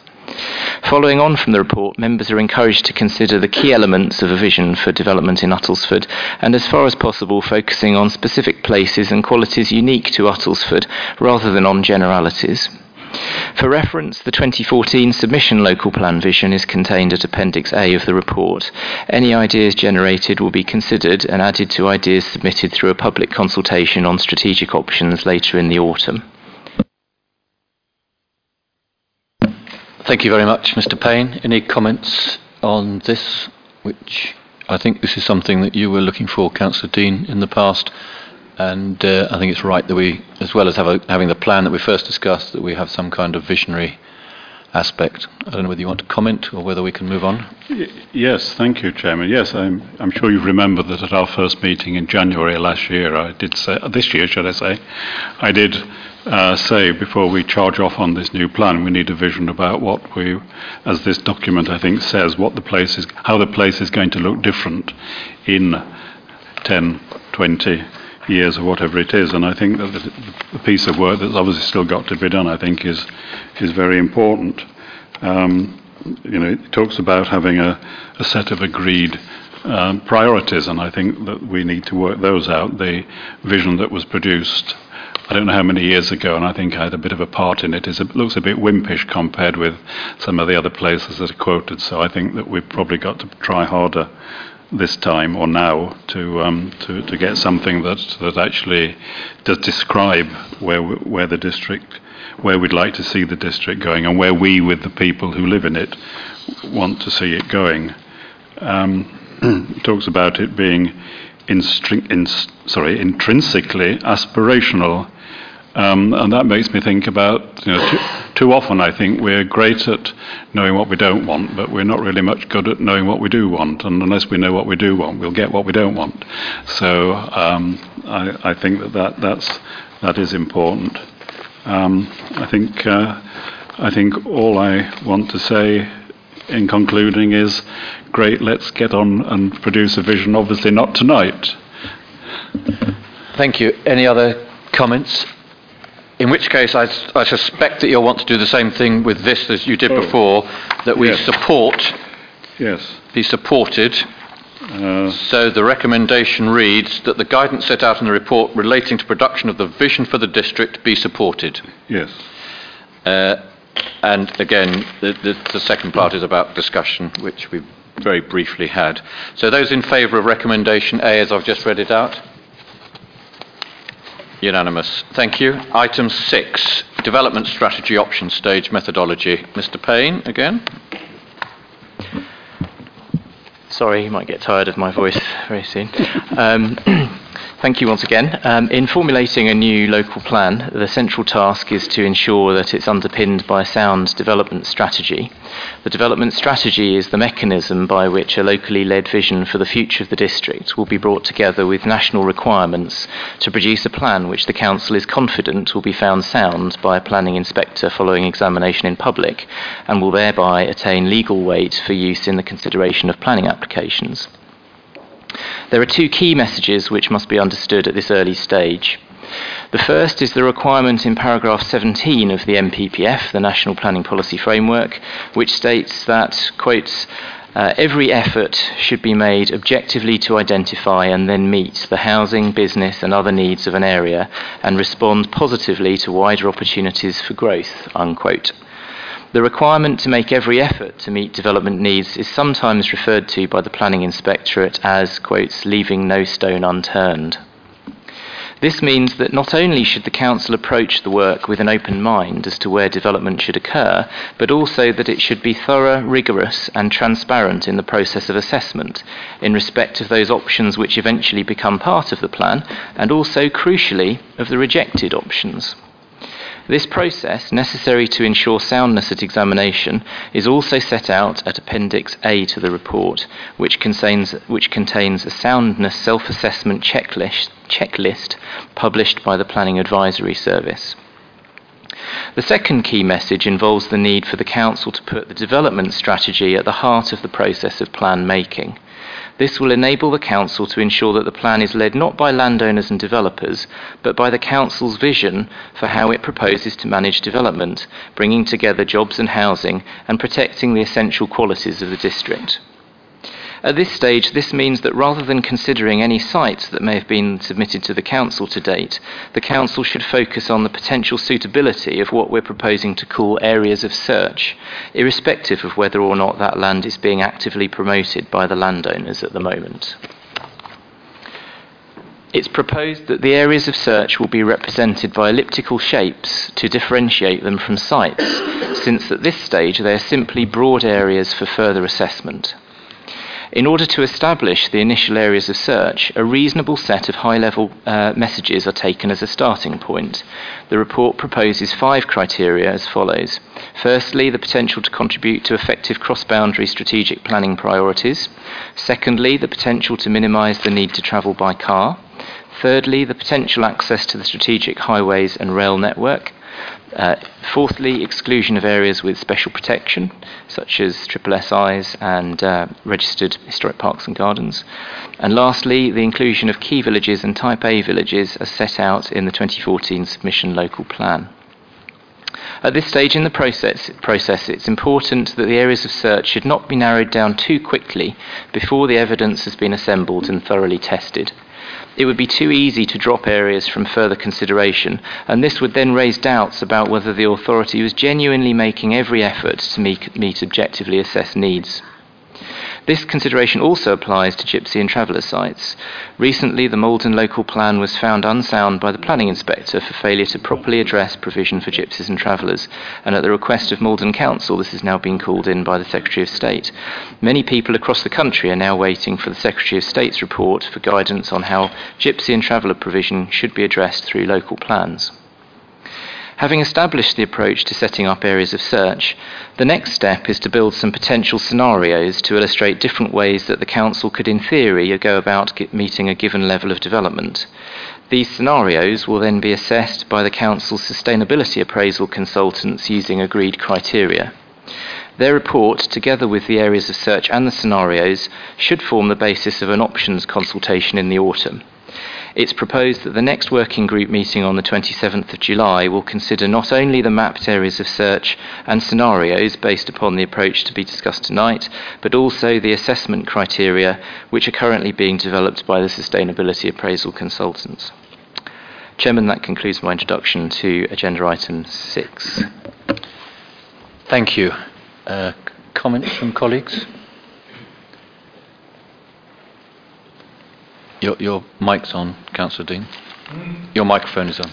Following on from the report, members are encouraged to consider the key elements of a vision for development in Uttlesford and, as far as possible, focusing on specific places and qualities unique to Uttlesford rather than on generalities. For reference, the 2014 submission local plan vision is contained at Appendix A of the report. Any ideas generated will be considered and added to ideas submitted through a public consultation on strategic options later in the autumn. Thank you very much, Mr. Payne. Any comments on this, which I think this is something that you were looking for, Councillor Dean, in the past, and uh, I think it's right that we, as well as a, having the plan that we first discussed, that we have some kind of visionary aspect. I don't know whether you want to comment or whether we can move on. Y- Yes, thank you, Chairman. Yes, I'm, I'm sure you remember that at our first meeting in January last year, I did say, this year, should I say, I did uh, say before we charge off on this new plan, we need a vision about what we, as this document I think says, what the place is, how the place is going to look different in 10, 20 years or whatever it is. And I think that the, the piece of work that's obviously still got to be done, I think, is is very important. Um, you know, it talks about having a, a set of agreed um, priorities, and I think that we need to work those out. The vision that was produced, I don't know how many years ago, and I think I had a bit of a part in it, is it looks a bit wimpish compared with some of the other places that are quoted. So I think that we've probably got to try harder this time or now to um, to, to get something that, that actually does describe where where the district where we'd like to see the district going and where we with the people who live in it want to see it going. Um, talks about it being in, sorry intrinsically aspirational. Um, and that makes me think about, you know, too, too, often I think we're great at knowing what we don't want, but we're not really much good at knowing what we do want. And unless we know what we do want, we'll get what we don't want. So um, I, I, think that, that that's, that is important. Um, I think uh, I think all I want to say in concluding is, great. Let's get on and produce a vision. Obviously, not tonight. Thank you. Any other comments? In which case, I, I suspect that you'll want to do the same thing with this as you did Oh. before, that we Yes. support, Yes. be supported. Uh, So the recommendation reads that the guidance set out in the report relating to production of the vision for the district be supported. yes. Uh, and again, the, the, the second part is about discussion, which we very briefly had. So those in favour of recommendation A, as I've just read it out? Unanimous. Thank you. Item six, development strategy option stage methodology. Mr. Payne, again. Sorry, you might get tired of my voice very soon. Um, thank you once again. Um, in formulating a new local plan, the central task is to ensure that it's underpinned by a sound development strategy. The development strategy is the mechanism by which a locally led vision for the future of the district will be brought together with national requirements to produce a plan which the council is confident will be found sound by a planning inspector following examination in public and will thereby attain legal weight for use in the consideration of planning applications. There are two key messages which must be understood at this early stage. The first is the requirement in paragraph 17 of the NPPF, the National Planning Policy Framework, which states that, quotes, uh, every effort should be made objectively to identify and then meet the housing, business, and other needs of an area and respond positively to wider opportunities for growth. Unquote. The requirement to make every effort to meet development needs is sometimes referred to by the Planning Inspectorate as, quotes, leaving no stone unturned. This means that not only should the Council approach the work with an open mind as to where development should occur, but also that it should be thorough, rigorous, and transparent in the process of assessment, in respect of those options which eventually become part of the plan, and also, crucially, of the rejected options. This process, necessary to ensure soundness at examination, is also set out at Appendix A to the report, which contains, which contains a soundness self assessment checklist, checklist published by the Planning Advisory Service. The second key message involves the need for the Council to put the development strategy at the heart of the process of plan making. This will enable the Council to ensure that the plan is led not by landowners and developers, but by the Council's vision for how it proposes to manage development, bringing together jobs and housing and protecting the essential qualities of the district. At this stage, this means that rather than considering any sites that may have been submitted to the Council to date, the Council should focus on the potential suitability of what we're proposing to call areas of search, irrespective of whether or not that land is being actively promoted by the landowners at the moment. It's proposed that the areas of search will be represented by elliptical shapes to differentiate them from sites, since at this stage they are simply broad areas for further assessment. In order to establish the initial areas of search, a reasonable set of high level uh, messages are taken as a starting point. The report proposes five criteria as follows. Firstly, the potential to contribute to effective cross boundary strategic planning priorities. Secondly, the potential to minimise the need to travel by car. Thirdly, the potential access to the strategic highways and rail network. Uh, fourthly, exclusion of areas with special protection, such as triple SIs and uh, registered historic parks and gardens. And lastly, the inclusion of key villages and Type A villages as set out in the 2014 submission local plan. At this stage in the process, process, it's important that the areas of search should not be narrowed down too quickly before the evidence has been assembled and thoroughly tested it would be too easy to drop areas from further consideration, and this would then raise doubts about whether the authority was genuinely making every effort to meet, meet objectively assessed needs. This consideration also applies to gypsy and traveller sites. Recently, the Maldon local plan was found unsound by the planning inspector for failure to properly address provision for gypsies and travellers, and at the request of Maldon Council, this has now been called in by the Secretary of State. Many people across the country are now waiting for the Secretary of State's report for guidance on how gypsy and traveller provision should be addressed through local plans. Having established the approach to setting up areas of search, the next step is to build some potential scenarios to illustrate different ways that the Council could, in theory, go about meeting a given level of development. These scenarios will then be assessed by the Council's sustainability appraisal consultants using agreed criteria. Their report, together with the areas of search and the scenarios, should form the basis of an options consultation in the autumn it's proposed that the next working group meeting on the 27th of July will consider not only the mapped areas of search and scenarios based upon the approach to be discussed tonight, but also the assessment criteria which are currently being developed by the sustainability appraisal consultants. Chairman, that concludes my introduction to agenda item 6. Thank you. Uh, comments from colleagues? Your, your mic's on, Councillor Dean. Your microphone is on.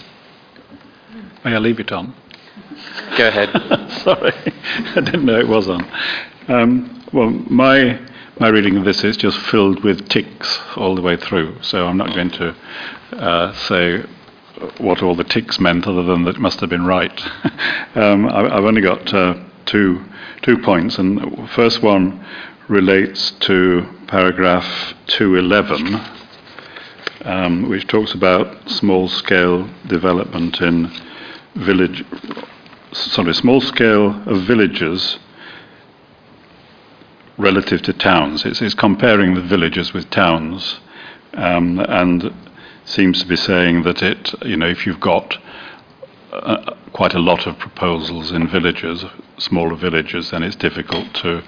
May I leave it on? Go ahead. Sorry, I didn't know it was on. Um, well, my my reading of this is just filled with ticks all the way through, so I'm not going to uh, say what all the ticks meant, other than that it must have been right. um, I, have only got uh, two two points, and the first one relates to paragraph 211 um, which talks about small scale development in village, sorry, small scale of villages relative to towns. It's, it's comparing the villages with towns. um, and seems to be saying that it, you know, if you've got uh, quite a lot of proposals in villages, smaller villages, then it's difficult to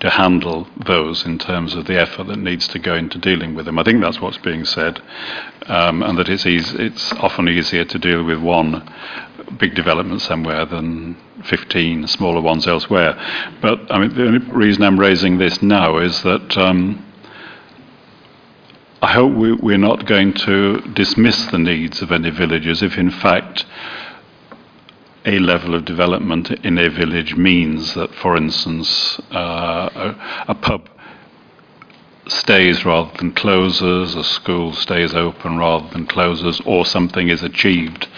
to handle those in terms of the effort that needs to go into dealing with them. I think that's what's being said, um, and that it's easy, it's often easier to deal with one big development somewhere than 15 smaller ones elsewhere. But I mean, the only reason I'm raising this now is that. Um, I hope we, we're not going to dismiss the needs of any villages if, in fact, a level of development in a village means that, for instance, uh, a, a, pub stays rather than closes, a school stays open rather than closes, or something is achieved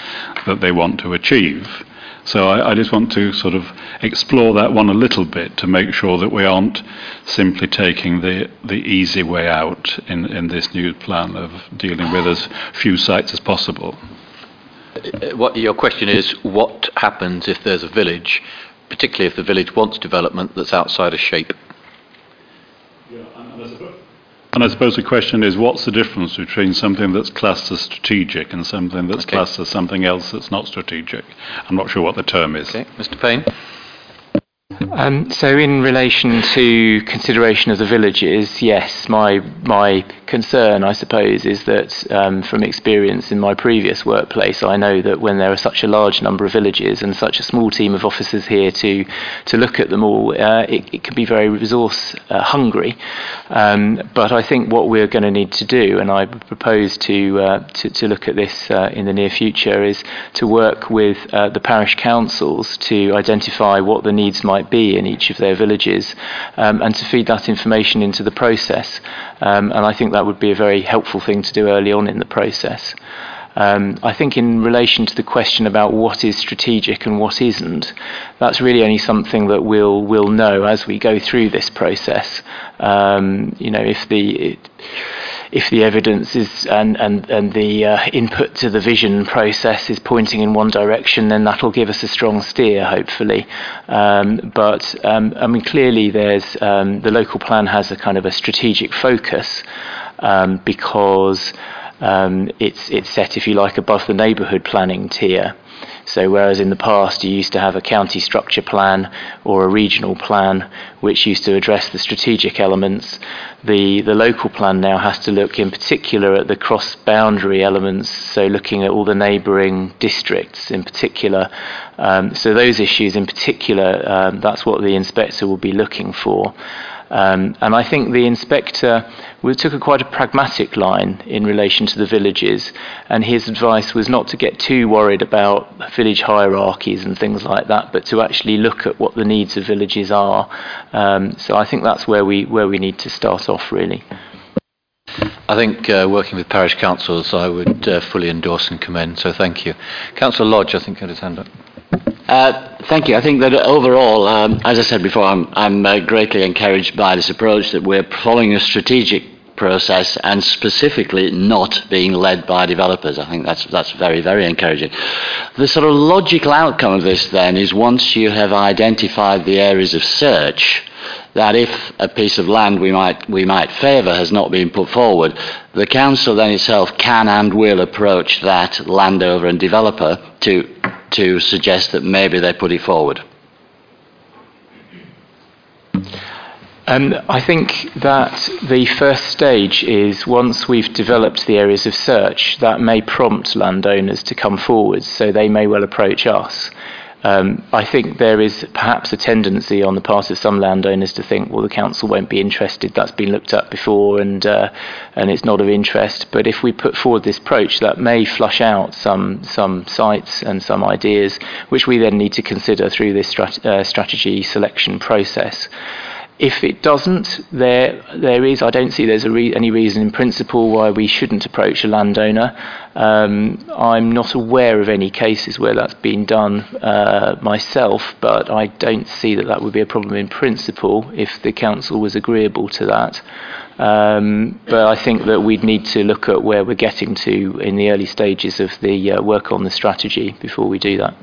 that they want to achieve. So I, I, just want to sort of explore that one a little bit to make sure that we aren't simply taking the, the easy way out in, in this new plan of dealing with as few sites as possible. Uh, what your question is, what happens if there's a village, particularly if the village wants development that's outside a shape? and I suppose the question is, what's the difference between something that's classed as strategic and something that's okay. classed as something else that's not strategic? I'm not sure what the term is. Okay, Mr. Payne. Um, so, in relation to consideration of the villages, yes, my my concern, I suppose, is that um, from experience in my previous workplace, I know that when there are such a large number of villages and such a small team of officers here to to look at them all, uh, it, it, can be very resource uh, hungry. Um, but I think what we're going to need to do, and I propose to uh, to, to, look at this uh, in the near future, is to work with uh, the parish councils to identify what the needs might be in each of their villages, um, and to feed that information into the process. Um, and I think that would be a very helpful thing to do early on in the process. Um, I think in relation to the question about what is strategic and what isn't, that's really only something that we'll we'll know as we go through this process. Um, you know, if the if the evidence is and and and the uh, input to the vision process is pointing in one direction, then that'll give us a strong steer, hopefully. Um, but um, I mean, clearly, there's um, the local plan has a kind of a strategic focus um, because um, it's it's set, if you like, above the neighbourhood planning tier. So, whereas in the past you used to have a county structure plan or a regional plan which used to address the strategic elements, the, the local plan now has to look in particular at the cross boundary elements, so looking at all the neighbouring districts in particular. Um, so, those issues in particular, um, that's what the inspector will be looking for. Um, and I think the inspector took a quite a pragmatic line in relation to the villages, and his advice was not to get too worried about village hierarchies and things like that, but to actually look at what the needs of villages are. Um, so I think that's where we where we need to start off really. I think uh, working with parish councils, I would uh, fully endorse and commend. So thank you, Councillor Lodge. I think had his hand up. Uh, thank you. I think that overall, um, as I said before, I'm, I'm uh, greatly encouraged by this approach that we're following a strategic process and specifically not being led by developers. I think that's, that's very, very encouraging. The sort of logical outcome of this then is once you have identified the areas of search, that if a piece of land we might, we might favour has not been put forward, the council then itself can and will approach that landowner and developer to to suggest that maybe they put it forward? Um, I think that the first stage is once we've developed the areas of search, that may prompt landowners to come forward, so they may well approach us. Um, I think there is perhaps a tendency on the part of some landowners to think, well, the council won't be interested. That's been looked at before, and uh, and it's not of interest. But if we put forward this approach, that may flush out some some sites and some ideas, which we then need to consider through this strat- uh, strategy selection process. If it doesn't, there there is. I don't see there's re- any reason in principle why we shouldn't approach a landowner. Um, I'm not aware of any cases where that's been done uh, myself, but I don't see that that would be a problem in principle if the council was agreeable to that. Um, but I think that we'd need to look at where we're getting to in the early stages of the uh, work on the strategy before we do that.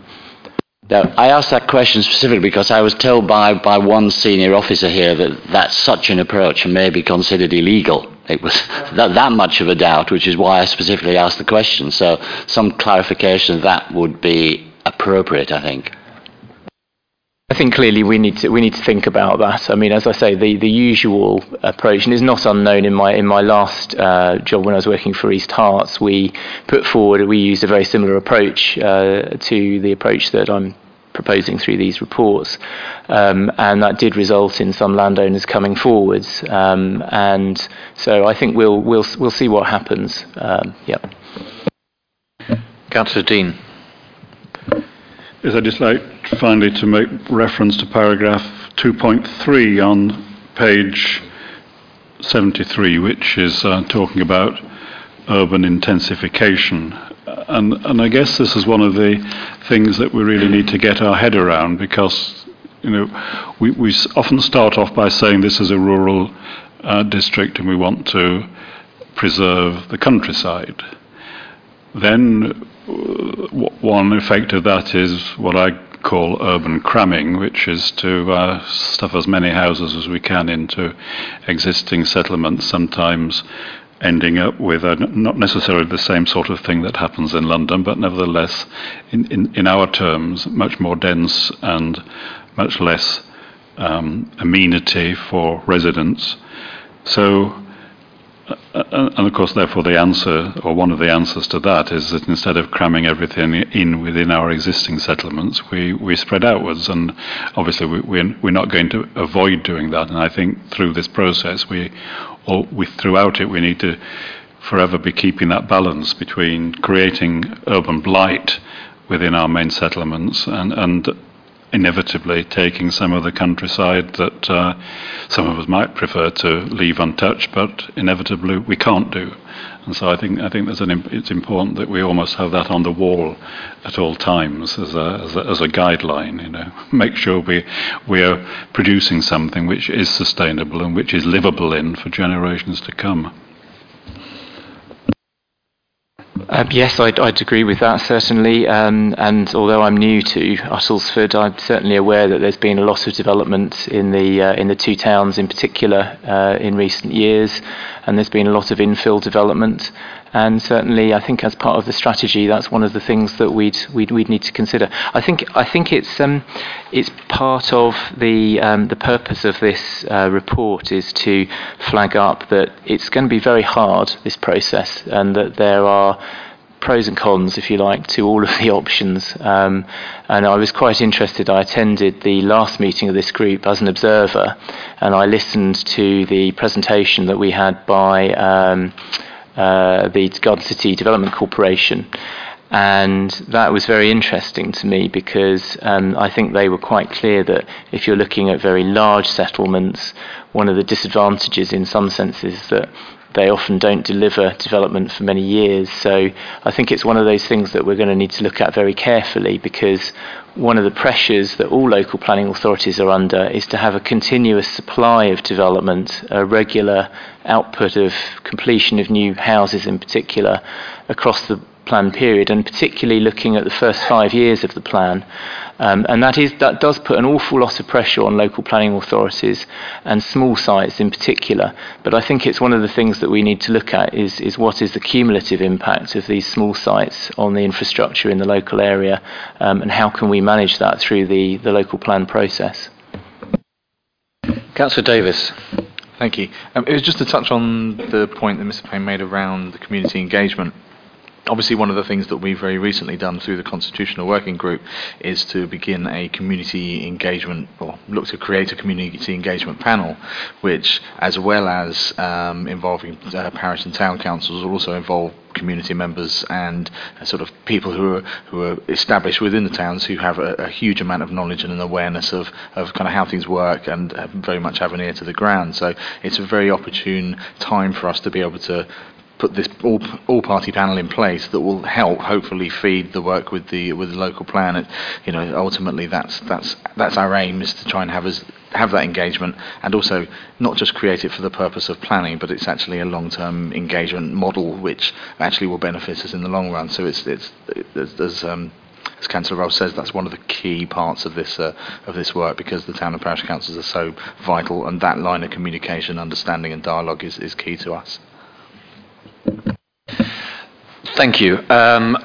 Now, I asked that question specifically because I was told by, by one senior officer here that, that such an approach may be considered illegal. It was that, that much of a doubt, which is why I specifically asked the question. So some clarification of that would be appropriate, I think. I think clearly we need to we need to think about that. I mean, as I say, the, the usual approach, and is not unknown in my in my last uh, job when I was working for East Herts, we put forward we used a very similar approach uh, to the approach that I'm proposing through these reports, um, and that did result in some landowners coming forwards. Um, and so I think we'll we'll we'll see what happens. Um, yeah. Councillor Dean. Yes, I'd just like finally to make reference to paragraph 2.3 on page 73, which is uh, talking about urban intensification. And, and I guess this is one of the things that we really need to get our head around because you know, we, we often start off by saying this is a rural uh, district and we want to preserve the countryside. Then one effect of that is what I call urban cramming, which is to uh, stuff as many houses as we can into existing settlements, sometimes ending up with a, not necessarily the same sort of thing that happens in London, but nevertheless, in, in, in our terms, much more dense and much less um, amenity for residents. So uh, and of course, therefore, the answer, or one of the answers to that, is that instead of cramming everything in within our existing settlements, we, we spread outwards. And obviously, we, we're, we're not going to avoid doing that. And I think through this process, we, we throughout it, we need to forever be keeping that balance between creating urban blight within our main settlements and, and inevitably taking some of the countryside that uh, some of us might prefer to leave untouched, but inevitably we can't do. And so I think I think there's an, it's important that we almost have that on the wall at all times as a, as a, as a guideline. You know, make sure we we are producing something which is sustainable and which is livable in for generations to come. Um, yes, I'd, I'd, agree with that, certainly. Um, and although I'm new to Uttlesford, I'm certainly aware that there's been a lot of development in the, uh, in the two towns in particular uh, in recent years. And there's been a lot of infill development. And certainly, I think as part of the strategy, that's one of the things that we'd we'd, we'd need to consider. I think I think it's um, it's part of the um, the purpose of this uh, report is to flag up that it's going to be very hard this process, and that there are pros and cons, if you like, to all of the options. Um, and I was quite interested. I attended the last meeting of this group as an observer, and I listened to the presentation that we had by. Um, uh, the Garden City Development Corporation. And that was very interesting to me because um, I think they were quite clear that if you're looking at very large settlements, one of the disadvantages in some senses is that they often don't deliver development for many years. So I think it's one of those things that we're going to need to look at very carefully because one of the pressures that all local planning authorities are under is to have a continuous supply of development, a regular output of completion of new houses in particular across the plan period, and particularly looking at the first five years of the plan. Um, and that, is, that does put an awful lot of pressure on local planning authorities and small sites in particular. But I think it's one of the things that we need to look at is, is what is the cumulative impact of these small sites on the infrastructure in the local area um, and how can we manage that through the, the local plan process. Councillor Davis. Thank you. Um, it was just to touch on the point that Mr. Payne made around the community engagement obviously one of the things that we've very recently done through the constitutional working group is to begin a community engagement or look to create a community engagement panel which as well as um, involving uh, parish and town councils will also involve community members and uh, sort of people who are who are established within the towns who have a, a huge amount of knowledge and an awareness of, of kind of how things work and uh, very much have an ear to the ground. So it's a very opportune time for us to be able to put this all, all party panel in place that will help hopefully feed the work with the with the local plan. It, you know, ultimately that's that's that's our aim is to try and have us have that engagement and also not just create it for the purpose of planning, but it's actually a long-term engagement model which actually will benefit us in the long run. So it's it's there's, there's um, as Councillor Rolfe says, that's one of the key parts of this uh, of this work because the town and parish councils are so vital, and that line of communication, understanding, and dialogue is, is key to us. Thank you. Um,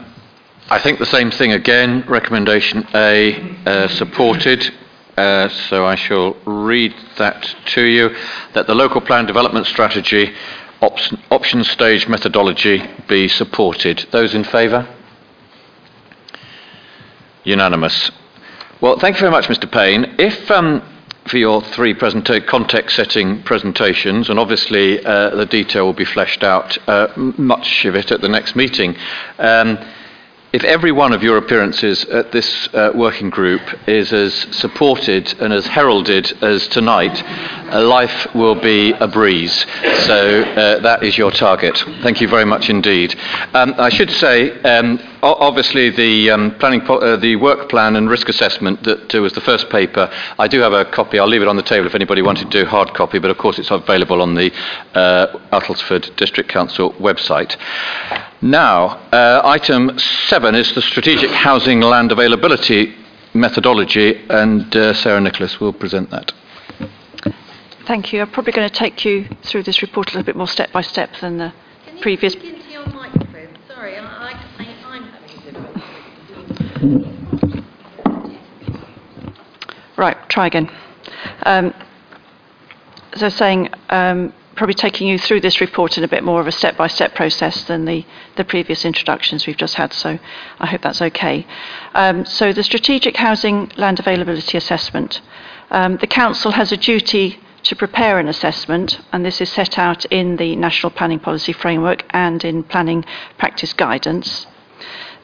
I think the same thing again. Recommendation A uh, supported. Uh, so I shall read that to you. That the local plan development strategy op- option stage methodology be supported. Those in favour? Unanimous. Well, thank you very much, Mr. Payne. If um, for your three presenta- context-setting presentations, and obviously uh, the detail will be fleshed out, uh, much of it at the next meeting. Um, if every one of your appearances at this uh, working group is as supported and as heralded as tonight, uh, life will be a breeze. So uh, that is your target. Thank you very much indeed. Um, I should say, um, obviously, the um, planning, po- uh, the work plan and risk assessment that uh, was the first paper. I do have a copy. I'll leave it on the table if anybody wanted to do hard copy. But of course, it's available on the uh, Uttlesford District Council website. Now, uh, item seven is the strategic housing land availability methodology, and uh, Sarah Nicholas will present that. Thank you. I'm probably going to take you through this report a little bit more step by step than the Can you previous. speak Right, try again. Um, as I was saying, um, probably taking you through this report in a bit more of a step by step process than the, the previous introductions we've just had, so I hope that's okay. Um, so, the Strategic Housing Land Availability Assessment. Um, the Council has a duty to prepare an assessment, and this is set out in the National Planning Policy Framework and in Planning Practice Guidance.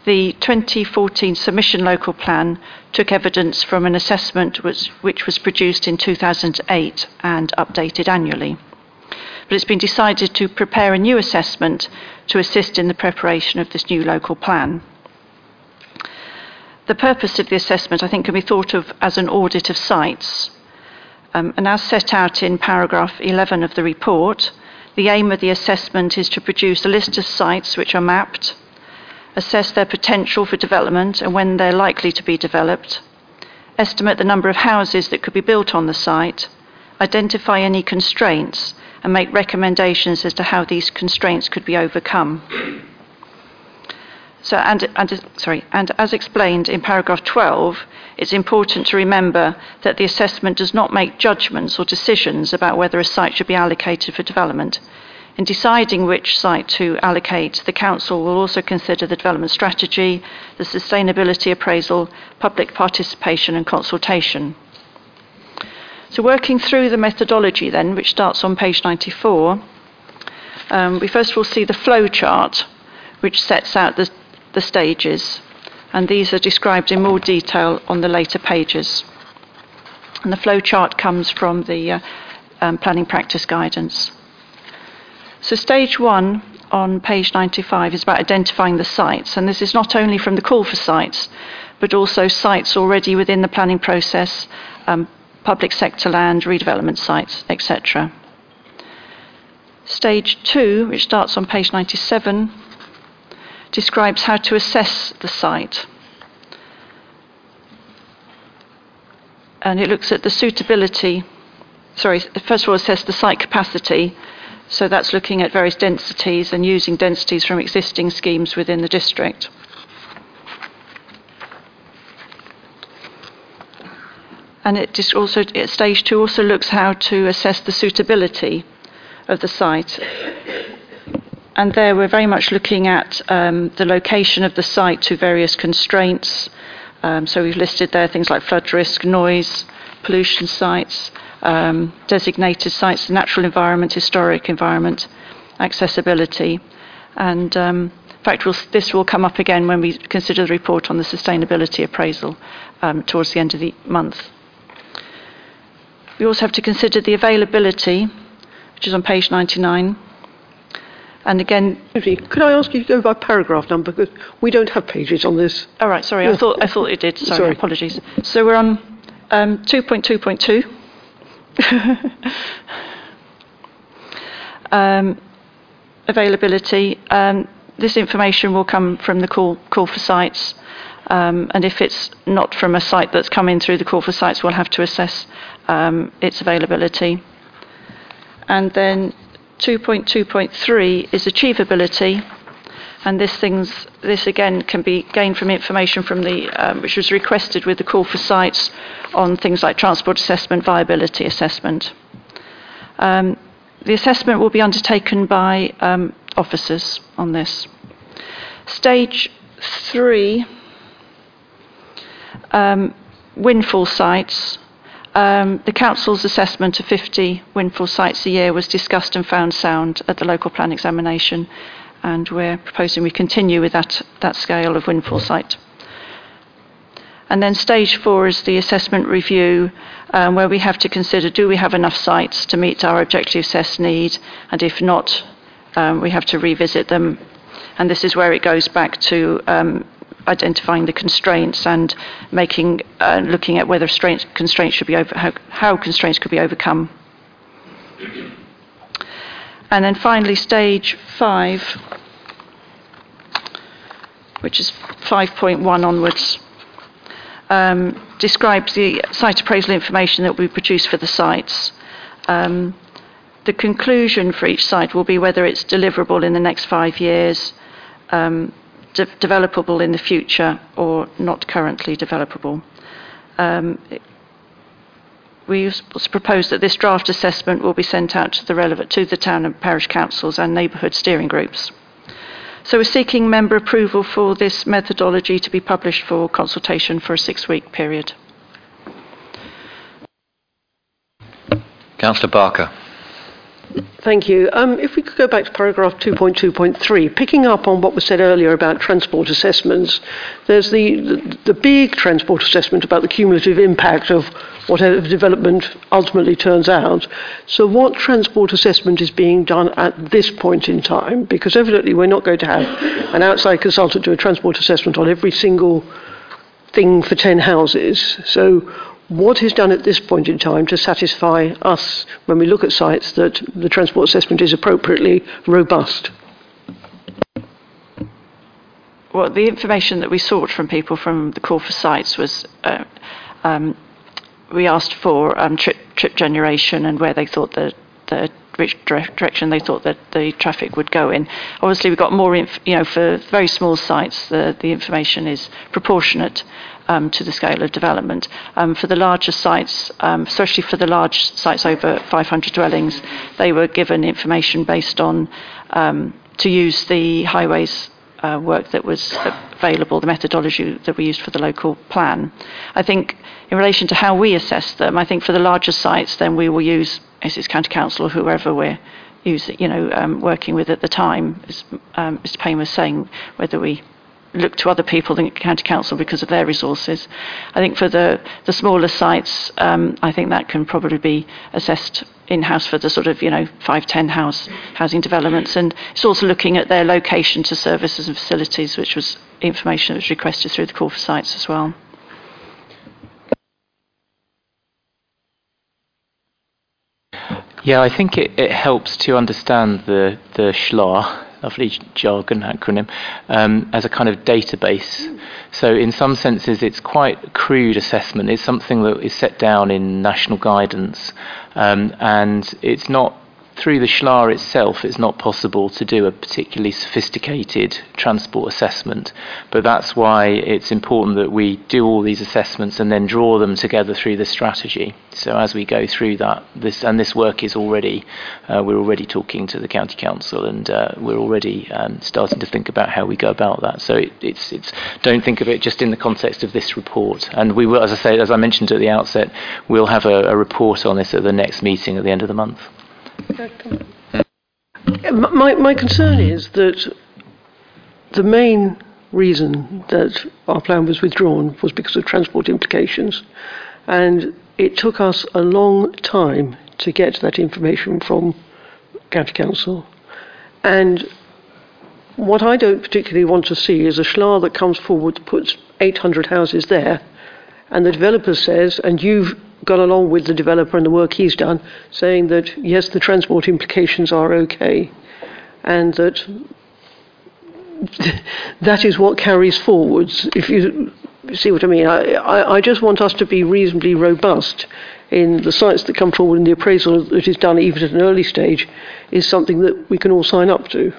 The 2014 Submission Local Plan took evidence from an assessment which, which was produced in 2008 and updated annually. But it's been decided to prepare a new assessment to assist in the preparation of this new local plan. The purpose of the assessment, I think, can be thought of as an audit of sites. Um, and as set out in paragraph 11 of the report, the aim of the assessment is to produce a list of sites which are mapped, assess their potential for development and when they're likely to be developed, estimate the number of houses that could be built on the site, identify any constraints, and make recommendations as to how these constraints could be overcome. So, and, and, sorry, and as explained in paragraph 12, it's important to remember that the assessment does not make judgments or decisions about whether a site should be allocated for development. In deciding which site to allocate, the Council will also consider the development strategy, the sustainability appraisal, public participation and consultation. So, working through the methodology then, which starts on page 94, um, we first of all see the flow chart, which sets out the, the stages, and these are described in more detail on the later pages. And the flow chart comes from the uh, um, planning practice guidance. So, stage one on page 95 is about identifying the sites, and this is not only from the call for sites, but also sites already within the planning process, um, public sector land, redevelopment sites, etc. Stage two, which starts on page 97, describes how to assess the site. And it looks at the suitability, sorry, first of all, assess the site capacity. So that's looking at various densities and using densities from existing schemes within the district. And it just also, at stage two, also looks how to assess the suitability of the site. And there we're very much looking at um, the location of the site to various constraints. Um, so we've listed there things like flood risk, noise, pollution sites, um, designated sites, natural environment, historic environment, accessibility. And um, in fact, we'll, this will come up again when we consider the report on the sustainability appraisal um, towards the end of the month. We also have to consider the availability, which is on page 99. And again, Could I ask you to go by paragraph number? Because we don't have pages on this. all right, sorry, I thought I thought it did. Sorry, Sorry. apologies. So we're on um, 2.2.2. um, availability. Um, this information will come from the call, call for sites, um, and if it's not from a site that's come in through the call for sites, we'll have to assess um, its availability. And then 2.2.3 is achievability, and this things this again can be gained from information from the um, which was requested with the call for sites on things like transport assessment, viability assessment. Um, the assessment will be undertaken by um, officers on this. Stage three, um, windfall sites. Um, the council's assessment of 50 windfall sites a year was discussed and found sound at the local plan examination, and we're proposing we continue with that, that scale of windfall site. And then stage four is the assessment review, um, where we have to consider do we have enough sites to meet our objective assessed need, and if not, um, we have to revisit them. And this is where it goes back to um, identifying the constraints and making, uh, looking at whether constraints should be over, how, how constraints could be overcome. And then finally, stage five, which is 5.1 onwards um, describes the site appraisal information that we produce for the sites. Um, the conclusion for each site will be whether it's deliverable in the next five years, um, de- developable in the future, or not currently developable. Um, it, we propose that this draft assessment will be sent out to the relevant to the town and parish councils and neighbourhood steering groups. So we're seeking member approval for this methodology to be published for consultation for a six-week period. Councillor Barker. Thank you. Um, if we could go back to paragraph 2.2.3, picking up on what was said earlier about transport assessments, there's the, the, the big transport assessment about the cumulative impact of whatever development ultimately turns out. So, what transport assessment is being done at this point in time? Because evidently, we're not going to have an outside consultant do a transport assessment on every single thing for 10 houses. So, what is done at this point in time to satisfy us when we look at sites that the transport assessment is appropriately robust? Well, the information that we sought from people from the call for sites was uh, um, we asked for um, trip, trip generation and where they thought the, the which direction they thought that the traffic would go in. Obviously, we've got more, inf- you know, for very small sites, the, the information is proportionate um, to the scale of development. Um, for the larger sites, um, especially for the large sites over 500 dwellings, they were given information based on um, to use the highways uh, work that was available, the methodology that we used for the local plan. I think in relation to how we assess them, I think for the larger sites, then we will use Essex County Council or whoever we're using, you know, um, working with at the time, as um, Mr. Payne was saying, whether we look to other people than county council because of their resources. I think for the, the smaller sites, um, I think that can probably be assessed in-house for the sort of, you know, 5, 10 house housing developments. And it's also looking at their location to services and facilities, which was information that was requested through the call for sites as well. Yeah, I think it, it helps to understand the, the lovely jargon acronym, um, as a kind of database. So, in some senses, it's quite crude assessment. It's something that is set down in national guidance, um, and it's not through the SHLA itself, it's not possible to do a particularly sophisticated transport assessment. But that's why it's important that we do all these assessments and then draw them together through the strategy. So as we go through that, this and this work is already, uh, we're already talking to the county council and uh, we're already um, starting to think about how we go about that. So it, it's, it's, don't think of it just in the context of this report. And we will, as I say, as I mentioned at the outset, we'll have a, a report on this at the next meeting at the end of the month. My, my concern is that the main reason that our plan was withdrawn was because of transport implications. And it took us a long time to get that information from County Council. And what I don't particularly want to see is a SHLA that comes forward, to puts 800 houses there, and the developer says, and you've got along with the developer and the work he's done, saying that yes, the transport implications are okay, and that that is what carries forwards. If you see what I mean, I, I, I just want us to be reasonably robust in the sites that come forward and the appraisal that is done even at an early stage is something that we can all sign up to.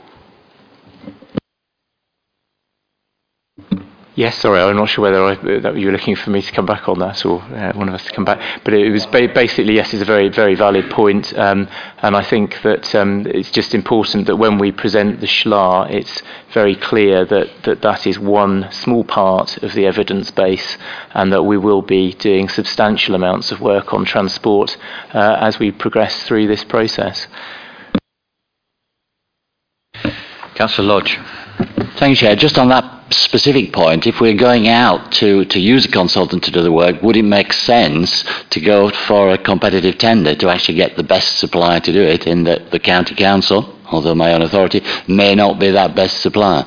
Yes, sorry, I'm not sure whether I, that you were looking for me to come back on that or uh, one of us to come back. But it was ba- basically, yes, it's a very, very valid point. Um, and I think that um, it's just important that when we present the SHLA, it's very clear that, that that is one small part of the evidence base and that we will be doing substantial amounts of work on transport uh, as we progress through this process. Councillor Lodge. Thank you, Chair. Just on that specific point, if we're going out to, to use a consultant to do the work, would it make sense to go for a competitive tender to actually get the best supplier to do it in that the county council, although my own authority, may not be that best supplier?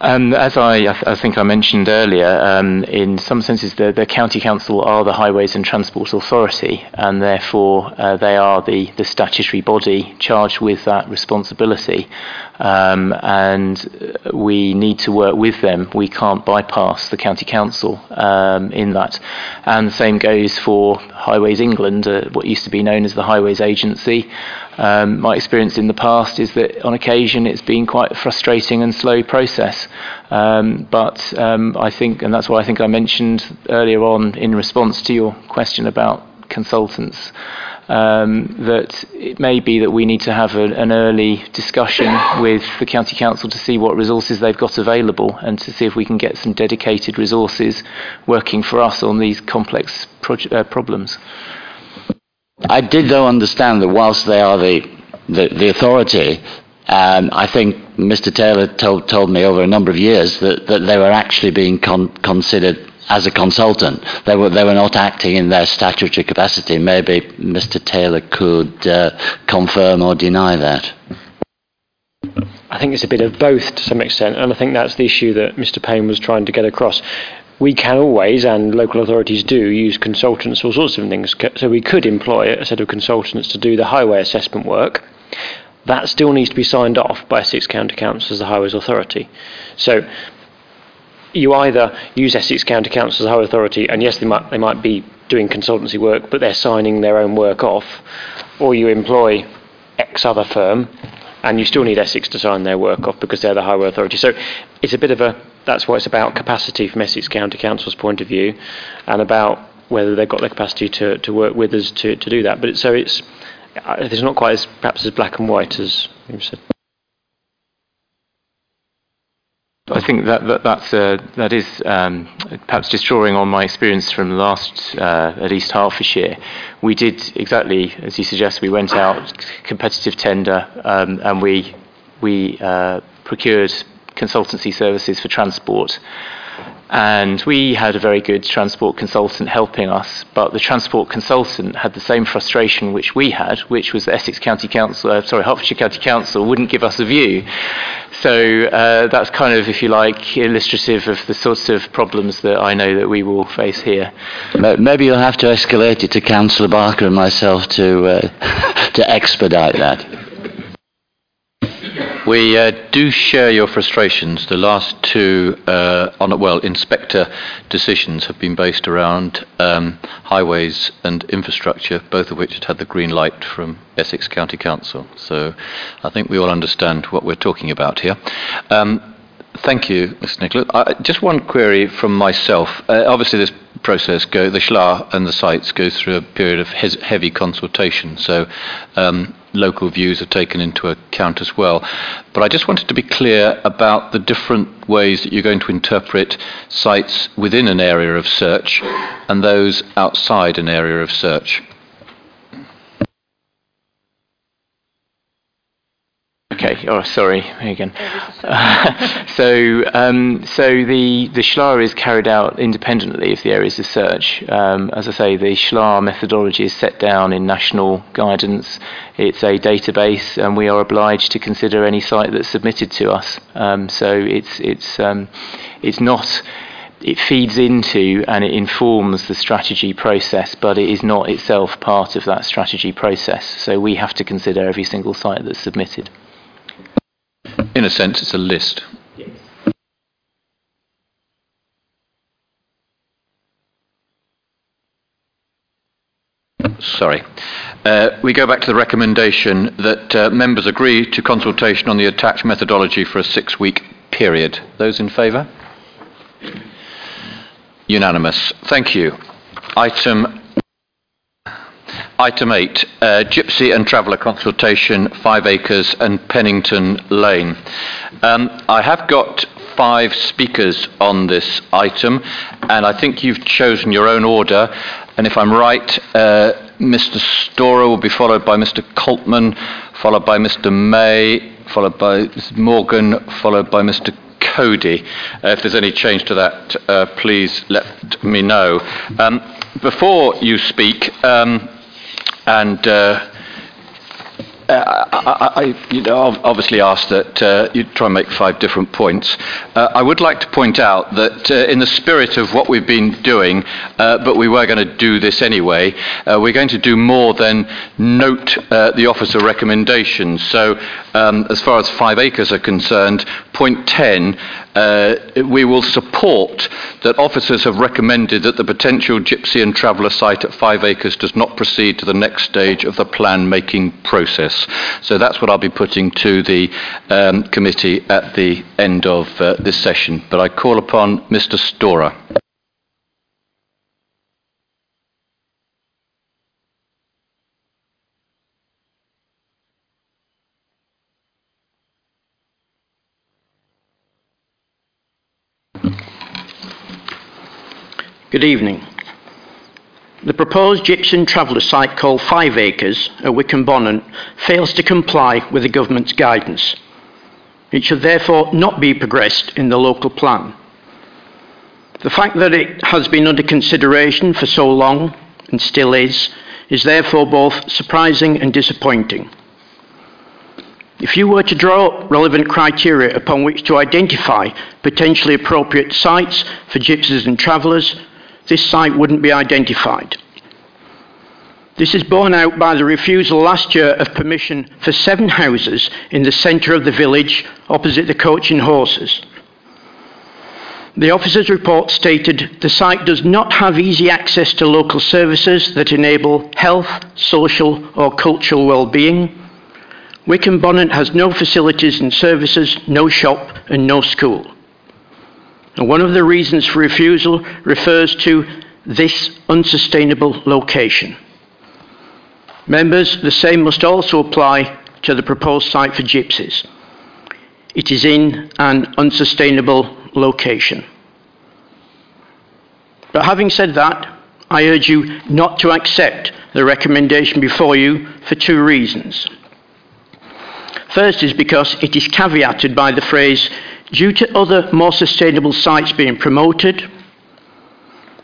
Um, as I, I, th- I think I mentioned earlier, um, in some senses, the, the county council are the highways and transport authority, and therefore uh, they are the, the statutory body charged with that responsibility. Um, and we need to work with them. We can't bypass the county council um, in that. And the same goes for Highways England, uh, what used to be known as the Highways Agency. Um, my experience in the past is that on occasion it's been quite a frustrating and slow process. Um, but um, I think, and that's why I think I mentioned earlier on in response to your question about consultants, um, that it may be that we need to have a, an early discussion with the county council to see what resources they've got available and to see if we can get some dedicated resources working for us on these complex proje- uh, problems. I did, though, understand that whilst they are the, the, the authority, um, I think Mr. Taylor told, told me over a number of years that, that they were actually being con- considered as a consultant. They were, they were not acting in their statutory capacity. Maybe Mr. Taylor could uh, confirm or deny that. I think it's a bit of both to some extent, and I think that's the issue that Mr. Payne was trying to get across. We can always, and local authorities do, use consultants all sorts of things. So we could employ a set of consultants to do the highway assessment work. That still needs to be signed off by Essex County councils, as the Highways Authority. So you either use Essex County Council as a highway authority, and yes, they might they might be doing consultancy work, but they're signing their own work off, or you employ X other firm, and you still need Essex to sign their work off because they're the highway authority. So it's a bit of a that's why it's about capacity from Essex County Council's point of view, and about whether they've got the capacity to, to work with us to, to do that. But it, so it's uh, it's not quite as perhaps as black and white as you said. I think that, that that's uh, that is um, perhaps just drawing on my experience from last uh, at East Hertfordshire. We did exactly as you suggest. We went out competitive tender um, and we we uh, procured consultancy services for transport. And we had a very good transport consultant helping us, but the transport consultant had the same frustration which we had, which was the Essex County Council, uh, sorry, Hertfordshire County Council wouldn't give us a view. So uh, that's kind of, if you like, illustrative of the sorts of problems that I know that we will face here. Maybe you'll have to escalate it to Councillor Barker and myself to, uh, to expedite that. We uh, do share your frustrations. The last two, uh, on well, inspector decisions have been based around um, highways and infrastructure, both of which had had the green light from Essex County Council. So I think we all understand what we're talking about here. Um, Thank you, Mr. Nicholas. Just one query from myself. Uh, obviously, this process, go, the SHLA and the sites go through a period of hes- heavy consultation, so um, local views are taken into account as well. But I just wanted to be clear about the different ways that you're going to interpret sites within an area of search and those outside an area of search. Okay. Oh, sorry. Again. So, um, so the the SHLA is carried out independently of the areas of search. Um, as I say, the SHLA methodology is set down in national guidance. It's a database, and we are obliged to consider any site that's submitted to us. Um, so it's it's um, it's not. It feeds into and it informs the strategy process, but it is not itself part of that strategy process. So we have to consider every single site that's submitted. in a sense, it's a list. Sorry. Uh, we go back to the recommendation that uh, members agree to consultation on the attached methodology for a six week period. Those in favour? Unanimous. Thank you. Item Item 8, uh, Gypsy and Traveller Consultation, 5 Acres and Pennington Lane. Um, I have got five speakers on this item, and I think you've chosen your own order. And if I'm right, uh, Mr. Storer will be followed by Mr. Coltman, followed by Mr. May, followed by Mr. Morgan, followed by Mr. Cody. Uh, if there's any change to that, uh, please let me know. Um, before you speak, um, and uh, uh, I, I, you know, obviously asked that uh, you try and make five different points. Uh, I would like to point out that uh, in the spirit of what we've been doing, uh, but we were going to do this anyway, uh, we're going to do more than note the officer recommendations. So um, as far as five acres are concerned, point 10 uh, we will support that officers have recommended that the potential gypsy and traveller site at five acres does not proceed to the next stage of the plan making process. So that's what I'll be putting to the um, committee at the end of uh, this session. But I call upon Mr. Storer. Good evening. The proposed Gypsum Traveller site called Five Acres at Wicken Bonhunt fails to comply with the government's guidance. It should therefore not be progressed in the local plan. The fact that it has been under consideration for so long, and still is, is therefore both surprising and disappointing. If you were to draw up relevant criteria upon which to identify potentially appropriate sites for gypsies and travellers, this site wouldn't be identified. This is borne out by the refusal last year of permission for seven houses in the centre of the village opposite the coach and horses. The officer's report stated the site does not have easy access to local services that enable health, social, or cultural well-being. Wicken Bonhunt has no facilities and services, no shop, and no school. And one of the reasons for refusal refers to this unsustainable location. Members, the same must also apply to the proposed site for gypsies. It is in an unsustainable location. But having said that, I urge you not to accept the recommendation before you for two reasons. First is because it is caveated by the phrase due to other more sustainable sites being promoted.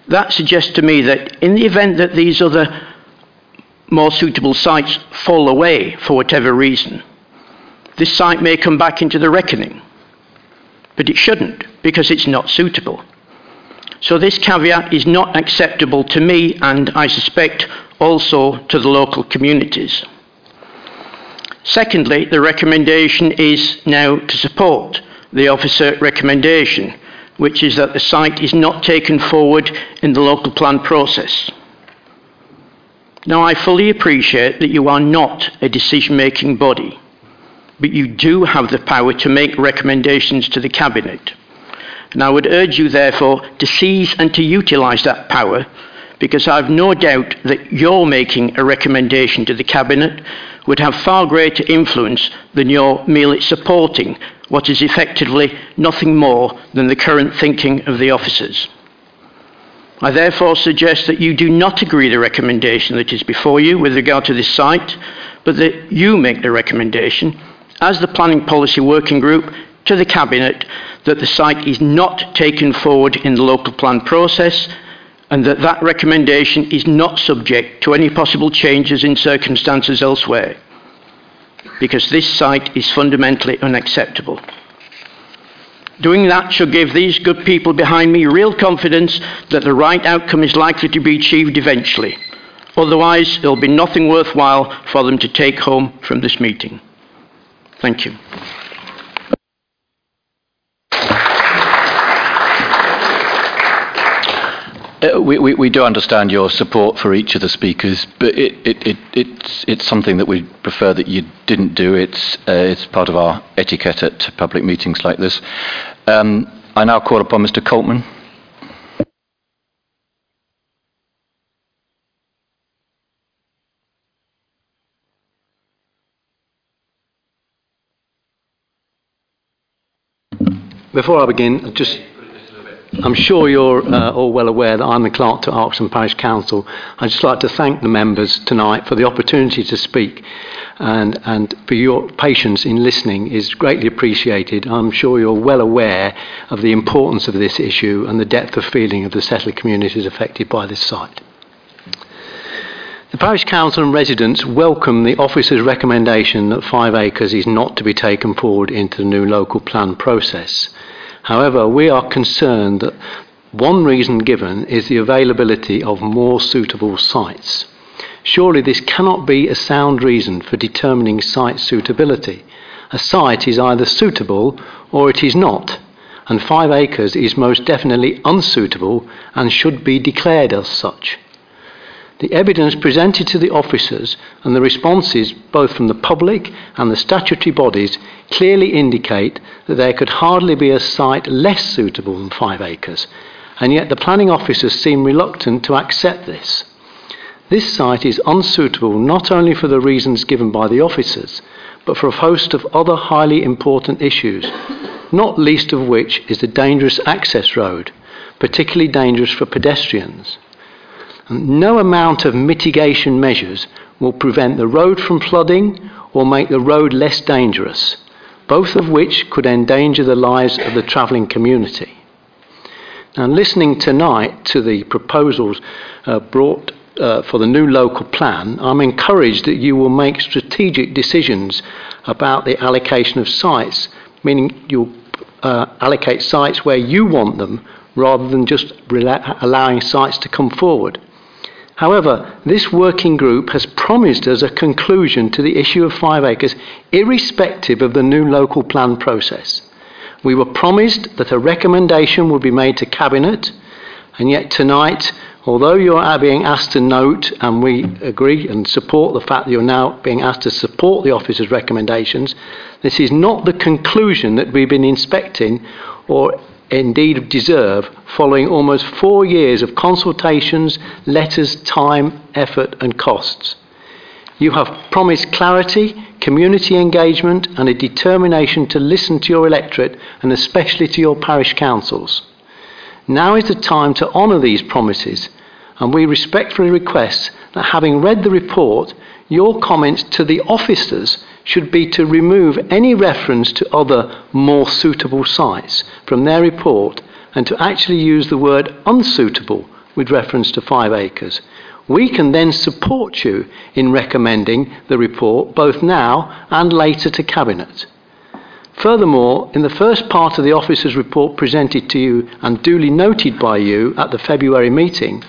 That suggests to me that in the event that these other more suitable sites fall away for whatever reason, this site may come back into the reckoning. But it shouldn't, because it's not suitable. So this caveat is not acceptable to me and I suspect also to the local communities. Secondly, the recommendation is now to support the officer recommendation, which is that the site is not taken forward in the local plan process. Now, I fully appreciate that you are not a decision making body, but you do have the power to make recommendations to the Cabinet. And I would urge you, therefore, to seize and to utilise that power, because I have no doubt that your making a recommendation to the Cabinet would have far greater influence than your merely supporting what is effectively nothing more than the current thinking of the officers. I therefore suggest that you do not agree the recommendation that is before you with regard to this site, but that you make the recommendation as the Planning Policy Working Group to the Cabinet that the site is not taken forward in the local plan process and that that recommendation is not subject to any possible changes in circumstances elsewhere because this site is fundamentally unacceptable. Doing that should give these good people behind me real confidence that the right outcome is likely to be achieved eventually. Otherwise, there will be nothing worthwhile for them to take home from this meeting. Thank you. Uh, we, we, we do understand your support for each of the speakers, but it, it, it, it's, it's something that we prefer that you didn't do. It's, uh, it's part of our etiquette at public meetings like this. Um, I now call upon Mr. Coltman. Before I begin, just I'm sure you're uh, all well aware that I'm the clerk to Arkesden Parish Council. I'd just like to thank the members tonight for the opportunity to speak and, and for your patience in listening is greatly appreciated. I'm sure you're well aware of the importance of this issue and the depth of feeling of the settled communities affected by this site. The Parish Council and residents welcome the officer's recommendation that five acres is not to be taken forward into the new local plan process. However, we are concerned that one reason given is the availability of more suitable sites. Surely this cannot be a sound reason for determining site suitability. A site is either suitable or it is not, and five acres is most definitely unsuitable and should be declared as such. The evidence presented to the officers and the responses both from the public and the statutory bodies clearly indicate that there could hardly be a site less suitable than five acres, and yet the planning officers seem reluctant to accept this. This site is unsuitable not only for the reasons given by the officers, but for a host of other highly important issues, not least of which is the dangerous access road, particularly dangerous for pedestrians. No amount of mitigation measures will prevent the road from flooding or make the road less dangerous, both of which could endanger the lives of the travelling community. Now, listening tonight to the proposals uh, brought uh, for the new local plan, I'm encouraged that you will make strategic decisions about the allocation of sites, meaning you'll uh, allocate sites where you want them rather than just allowing sites to come forward. However, this working group has promised us a conclusion to the issue of five acres, irrespective of the new local plan process. We were promised that a recommendation would be made to Cabinet, and yet tonight, although you are being asked to note, and we agree and support the fact that you're now being asked to support the officer's recommendations, this is not the conclusion that we've been inspecting or indeed deserve following almost four years of consultations, letters, time, effort, and costs. You have promised clarity, community engagement, and a determination to listen to your electorate and especially to your parish councils. Now is the time to honour these promises, and we respectfully request that having read the report, your comments to the officers should be to remove any reference to other more suitable sites from their report and to actually use the word unsuitable with reference to five acres. We can then support you in recommending the report both now and later to Cabinet. Furthermore, in the first part of the officer's report presented to you and duly noted by you at the February meeting,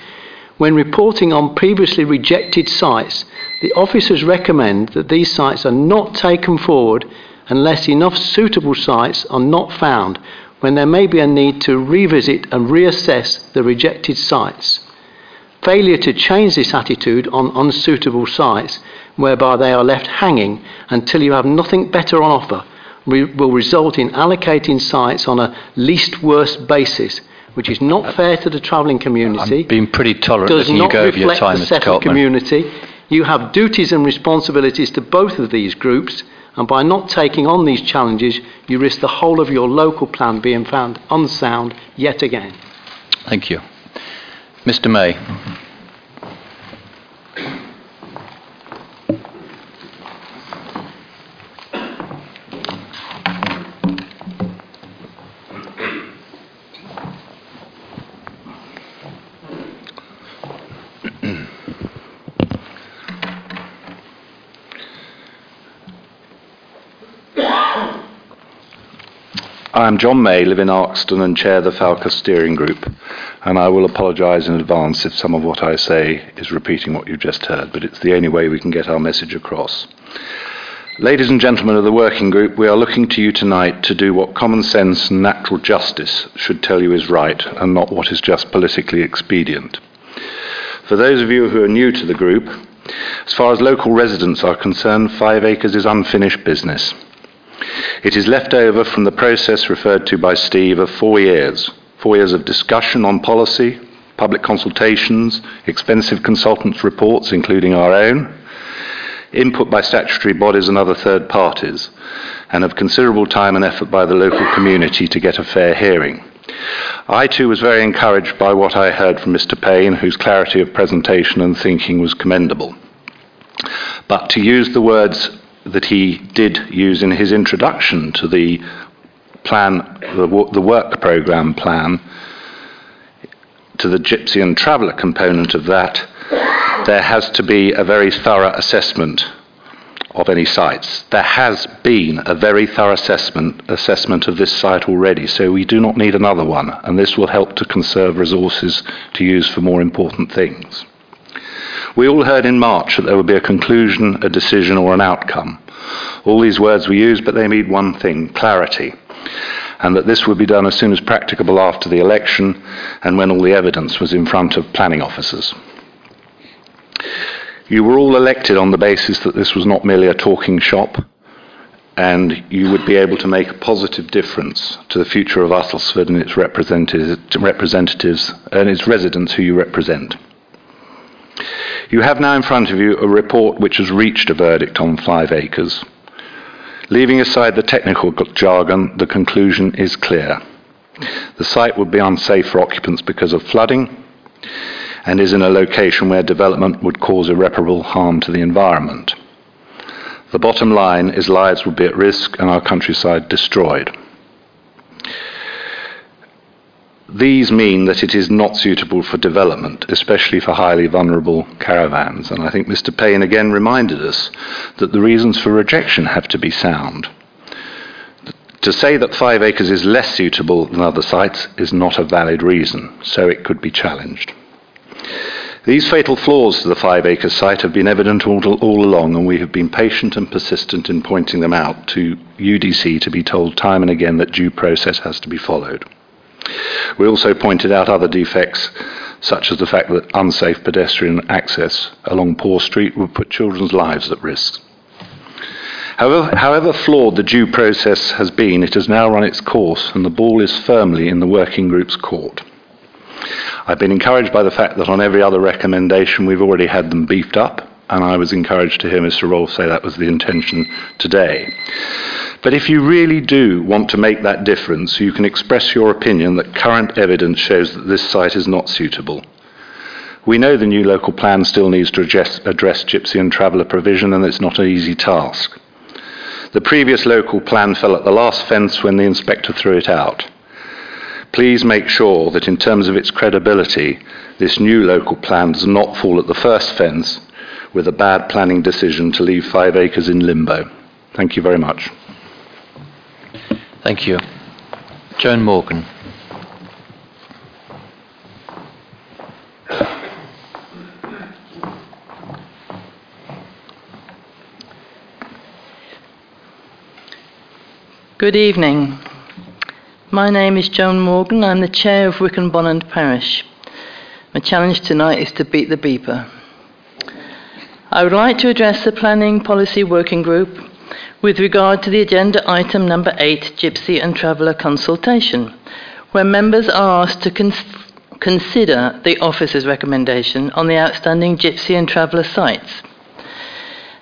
when reporting on previously rejected sites, the officers recommend that these sites are not taken forward unless enough suitable sites are not found when there may be a need to revisit and reassess the rejected sites. Failure to change this attitude on unsuitable sites, whereby they are left hanging until you have nothing better on offer, will result in allocating sites on a least worst basis, which is not uh, fair to the travelling community. I'm being pretty tolerant does letting you not go over your reflect time, the Mr. settled community. You have duties and responsibilities to both of these groups, and by not taking on these challenges, you risk the whole of your local plan being found unsound yet again. Thank you. Mr. May. Mm-hmm. I'm John May, live in Arkesden and chair the Falca Steering Group. And I will apologise in advance if some of what I say is repeating what you've just heard, but it's the only way we can get our message across. Ladies and gentlemen of the working group, we are looking to you tonight to do what common sense and natural justice should tell you is right and not what is just politically expedient. For those of you who are new to the group, as far as local residents are concerned, Five Acres is unfinished business. It is left over from the process referred to by Steve of four years four years of discussion on policy, public consultations, expensive consultants' reports, including our own, input by statutory bodies and other third parties, and of considerable time and effort by the local community to get a fair hearing. I too was very encouraged by what I heard from Mr. Payne, whose clarity of presentation and thinking was commendable. But to use the words that he did use in his introduction to the plan, the, the work programme plan, to the Gypsy and Traveller component of that, there has to be a very thorough assessment of any sites. There has been a very thorough assessment, assessment of this site already, so we do not need another one, and this will help to conserve resources to use for more important things. We all heard in March that there would be a conclusion, a decision, or an outcome. All these words were used, but they mean one thing clarity. And that this would be done as soon as practicable after the election and when all the evidence was in front of planning officers. You were all elected on the basis that this was not merely a talking shop, and you would be able to make a positive difference to the future of Uttlesford and its representatives and its residents who you represent. You have now in front of you a report which has reached a verdict on five acres. Leaving aside the technical jargon, the conclusion is clear. The site would be unsafe for occupants because of flooding and is in a location where development would cause irreparable harm to the environment. The bottom line is lives would be at risk and our countryside destroyed. These mean that it is not suitable for development, especially for highly vulnerable caravans. And I think Mr. Payne again reminded us that the reasons for rejection have to be sound. To say that five acres is less suitable than other sites is not a valid reason, so it could be challenged. These fatal flaws to the five acre site have been evident all, all, along, and we have been patient and persistent in pointing them out to UDC to be told time and again that due process has to be followed. We also pointed out other defects, such as the fact that unsafe pedestrian access along Poor Street would put children's lives at risk. However, however, flawed the due process has been, it has now run its course, and the ball is firmly in the working group's court. I've been encouraged by the fact that on every other recommendation we've already had them beefed up, and I was encouraged to hear Mr. Rolfe say that was the intention today. But if you really do want to make that difference, you can express your opinion that current evidence shows that this site is not suitable. We know the new local plan still needs to address, address gypsy and traveller provision, and it's not an easy task. The previous local plan fell at the last fence when the inspector threw it out. Please make sure that, in terms of its credibility, this new local plan does not fall at the first fence with a bad planning decision to leave five acres in limbo. Thank you very much. Thank you. Joan Morgan. Good evening. My name is Joan Morgan. I'm the chair of Wicken Bonhunt Parish. My challenge tonight is to beat the beeper. I would like to address the Planning Policy Working Group with regard to the agenda item number 8, Gypsy and Traveller Consultation, where members are asked to cons- consider the officer's recommendation on the outstanding Gypsy and Traveller sites.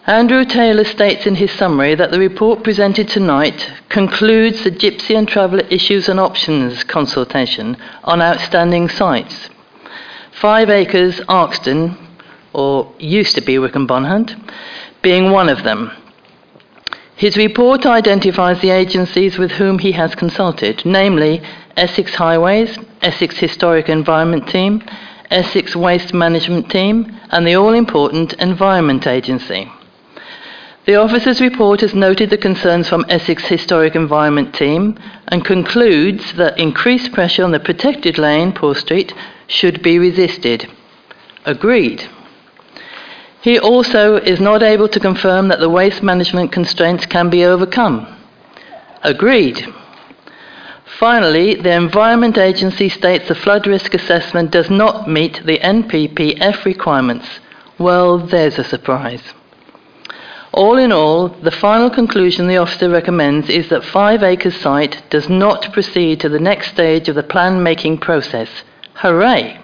Andrew Taylor states in his summary that the report presented tonight concludes the Gypsy and Traveller Issues and Options consultation on outstanding sites. Five Acres, Arkesden, or used to be Wicken Bonhunt, being one of them. His report identifies the agencies with whom he has consulted, namely Essex Highways, Essex Historic Environment Team, Essex Waste Management Team, and the all important Environment Agency. The officer's report has noted the concerns from Essex Historic Environment Team and concludes that increased pressure on the protected lane, Poor Street, should be resisted. Agreed. He also is not able to confirm that the waste management constraints can be overcome. Agreed. Finally, the Environment Agency states the flood risk assessment does not meet the NPPF requirements. Well, there's a surprise. All in all, the final conclusion the officer recommends is that Five Acres site does not proceed to the next stage of the plan making process. Hooray!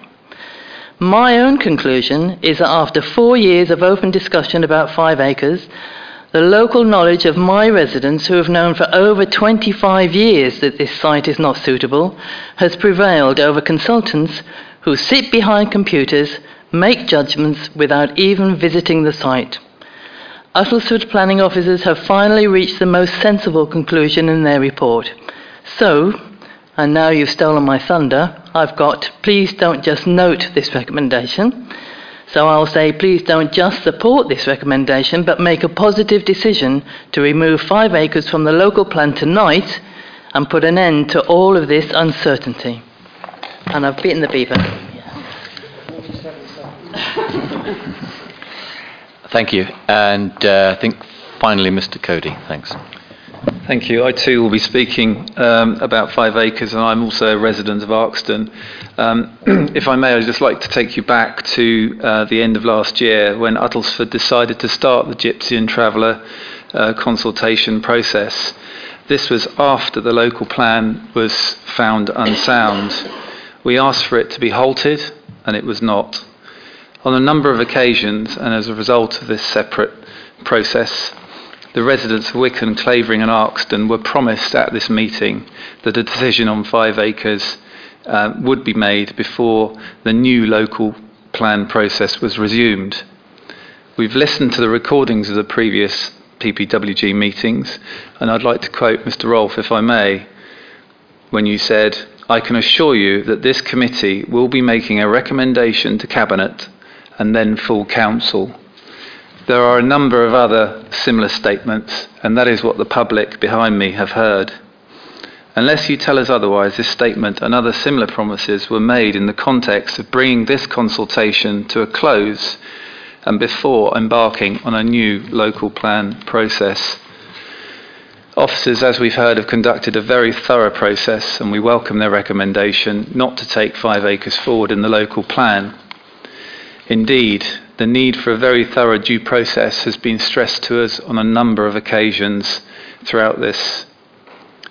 My own conclusion is that after four years of open discussion about Five Acres, the local knowledge of my residents, who have known for over 25 years that this site is not suitable, has prevailed over consultants who sit behind computers, make judgments without even visiting the site. Uttlesford planning officers have finally reached the most sensible conclusion in their report. So, and now you've stolen my thunder, I've got please don't just note this recommendation. So I'll say, please don't just support this recommendation, but make a positive decision to remove five acres from the local plan tonight and put an end to all of this uncertainty. And I've beaten the beaver. Thank you. And uh, I think finally, Mr. Cody. Thanks. Thank you. I too will be speaking um, about five acres, and I'm also a resident of Arkesden. Um, if I may, I'd just like to take you back to uh, the end of last year when Uttlesford decided to start the Gypsy and Traveller uh, consultation process. This was after the local plan was found unsound. We asked for it to be halted, and it was not. On a number of occasions, and as a result of this separate process, the residents of Wicken, Clavering, and Arkesden were promised at this meeting that a decision on five acres uh, would be made before the new local plan process was resumed. We've listened to the recordings of the previous PPWG meetings, and I'd like to quote Mr. Rolfe, if I may, when you said, I can assure you that this committee will be making a recommendation to Cabinet and then full council there are a number of other similar statements, and that is what the public behind me have heard. Unless you tell us otherwise, this statement and other similar promises were made in the context of bringing this consultation to a close and before embarking on a new local plan process. Officers, as we've heard, have conducted a very thorough process, and we welcome their recommendation not to take five acres forward in the local plan. Indeed, the need for a very thorough due process has been stressed to us on a number of occasions throughout this.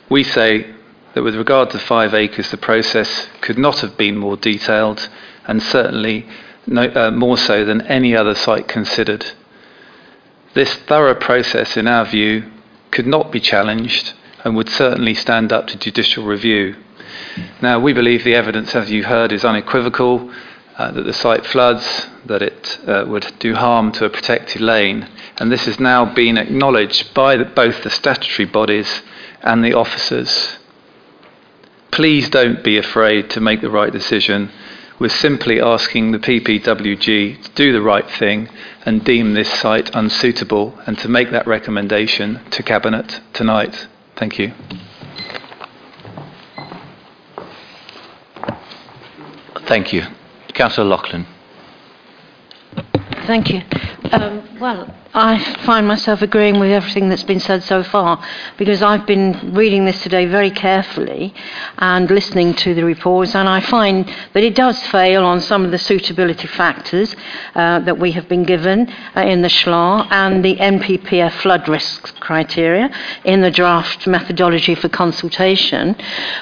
We say that with regard to five acres, the process could not have been more detailed and certainly no, uh, more so than any other site considered. This thorough process, in our view, could not be challenged and would certainly stand up to judicial review. Now, we believe the evidence, as you heard, is unequivocal uh, that the site floods, that it uh, would do harm to a protected lane. And this has now been acknowledged by the, both the statutory bodies and the officers. Please don't be afraid to make the right decision. We're simply asking the PPWG to do the right thing and deem this site unsuitable and to make that recommendation to Cabinet tonight. Thank you. Thank you. Councillor Loughlin. Thank you. Um, well, I find myself agreeing with everything that's been said so far because I've been reading this today very carefully and listening to the reports, and I find that it does fail on some of the suitability factors uh, that we have been given uh, in the SHLA and the NPPF flood risk criteria in the draft methodology for consultation.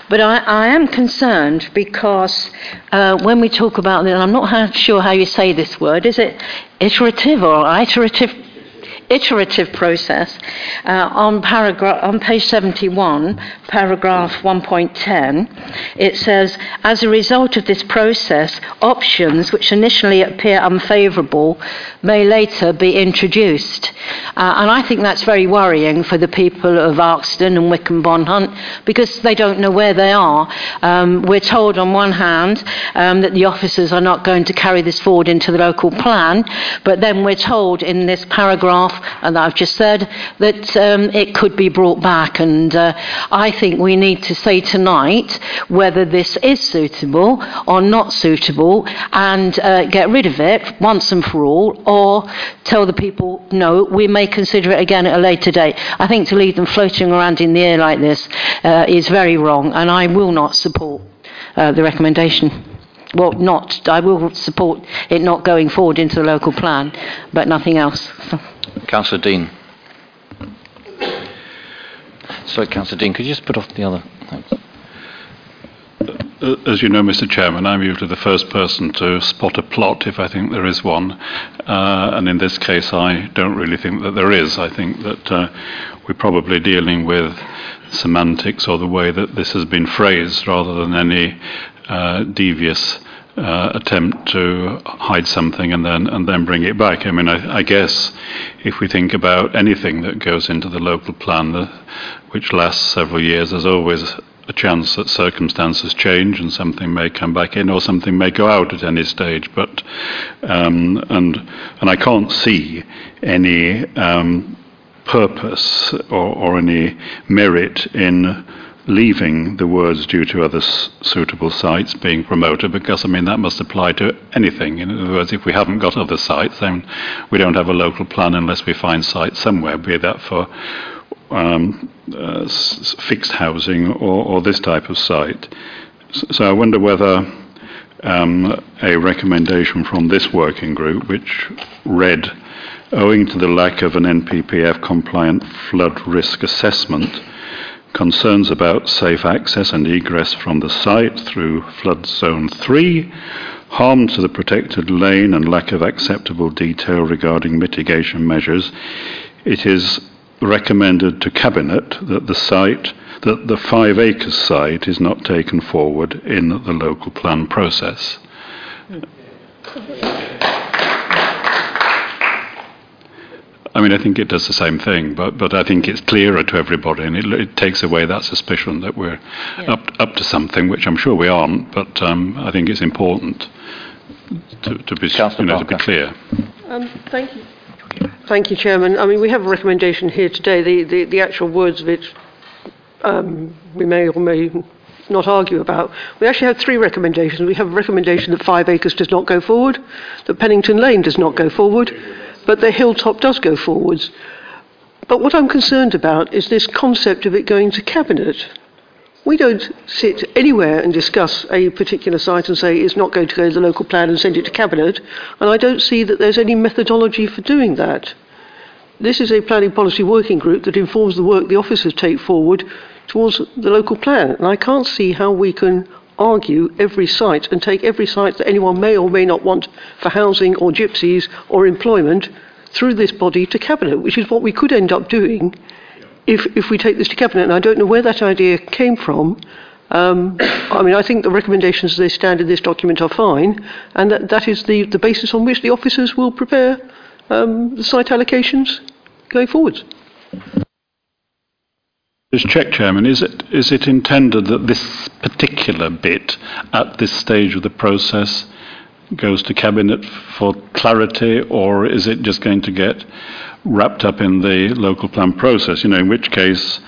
But I, I am concerned because uh, when we talk about this, I'm not sure how you say this word, is it iterative or iterative iterative process. Uh, on, on page 71, paragraph 1.10, it says, as a result of this process, options which initially appear unfavourable may later be introduced. Uh, and I think that's very worrying for the people of Arkesden and Wicken Bonhunt because they don't know where they are. Um, we're told on one hand um, that the officers are not going to carry this forward into the local plan, but then we're told in this paragraph and I've just said, that um, it could be brought back. And uh, I think we need to say tonight whether this is suitable or not suitable and uh, get rid of it once and for all, or tell the people, no, we may consider it again at a later date. I think to leave them floating around in the air like this uh, is very wrong, and I will not support uh, the recommendation. Well, not. I will support it not going forward into the local plan, but nothing else. Councillor Dean. Sorry, Councillor Dean, could you just put off the other? Thanks. Uh, As you know, Mr. Chairman, I'm usually the first person to spot a plot if I think there is one. Uh, and in this case, I don't really think that there is. I think that uh, we're probably dealing with semantics or the way that this has been phrased rather than any uh, devious uh, attempt to hide something and then and then bring it back. I mean, I, I guess if we think about anything that goes into the local plan, the, which lasts several years, there's always a chance that circumstances change and something may come back in or something may go out at any stage. But um, and and I can't see any um, purpose or, or any merit in leaving the words due to other suitable sites being promoted because I mean that must apply to anything. In other words, if we haven't got other sites, then we don't have a local plan unless we find sites somewhere, be that for um, uh, s- fixed housing or, or this type of site. So I wonder whether um, a recommendation from this working group, which read, owing to the lack of an NPPF compliant flood risk assessment, concerns about safe access and egress from the site through flood zone 3, harm to the protected lane and lack of acceptable detail regarding mitigation measures, it is recommended to Cabinet that the site, that the five acres site is not taken forward in the local plan process. I mean, I think it does the same thing, but, but I think it's clearer to everybody, and it, it takes away that suspicion that we're up, up to something, which I'm sure we aren't, but um, I think it's important to, to, be, you know, to be clear. Um, thank you. Thank you, Chairman. I mean, we have a recommendation here today. The, the, the actual words of it um, we may or may not argue about. We actually have three recommendations. We have a recommendation that five acres does not go forward, that Pennington Lane does not go forward, but the hilltop does go forwards. But what I'm concerned about is this concept of it going to Cabinet. We don't sit anywhere and discuss a particular site and say it's not going to go to the local plan and send it to Cabinet, and I don't see that there's any methodology for doing that. This is a planning policy working group that informs the work the officers take forward towards the local plan, and I can't see how we can argue every site and take every site that anyone may or may not want for housing or gypsies or employment through this body to Cabinet, which is what we could end up doing if, if we take this to Cabinet. And I don't know where that idea came from. Um, I mean, I think the recommendations as they stand in this document are fine, and that, that is the, the basis on which the officers will prepare um, the site allocations going forwards. Just check, Chairman, is it, is it intended that this particular bit at this stage of the process goes to Cabinet for clarity, or is it just going to get wrapped up in the local plan process? You know, in which case,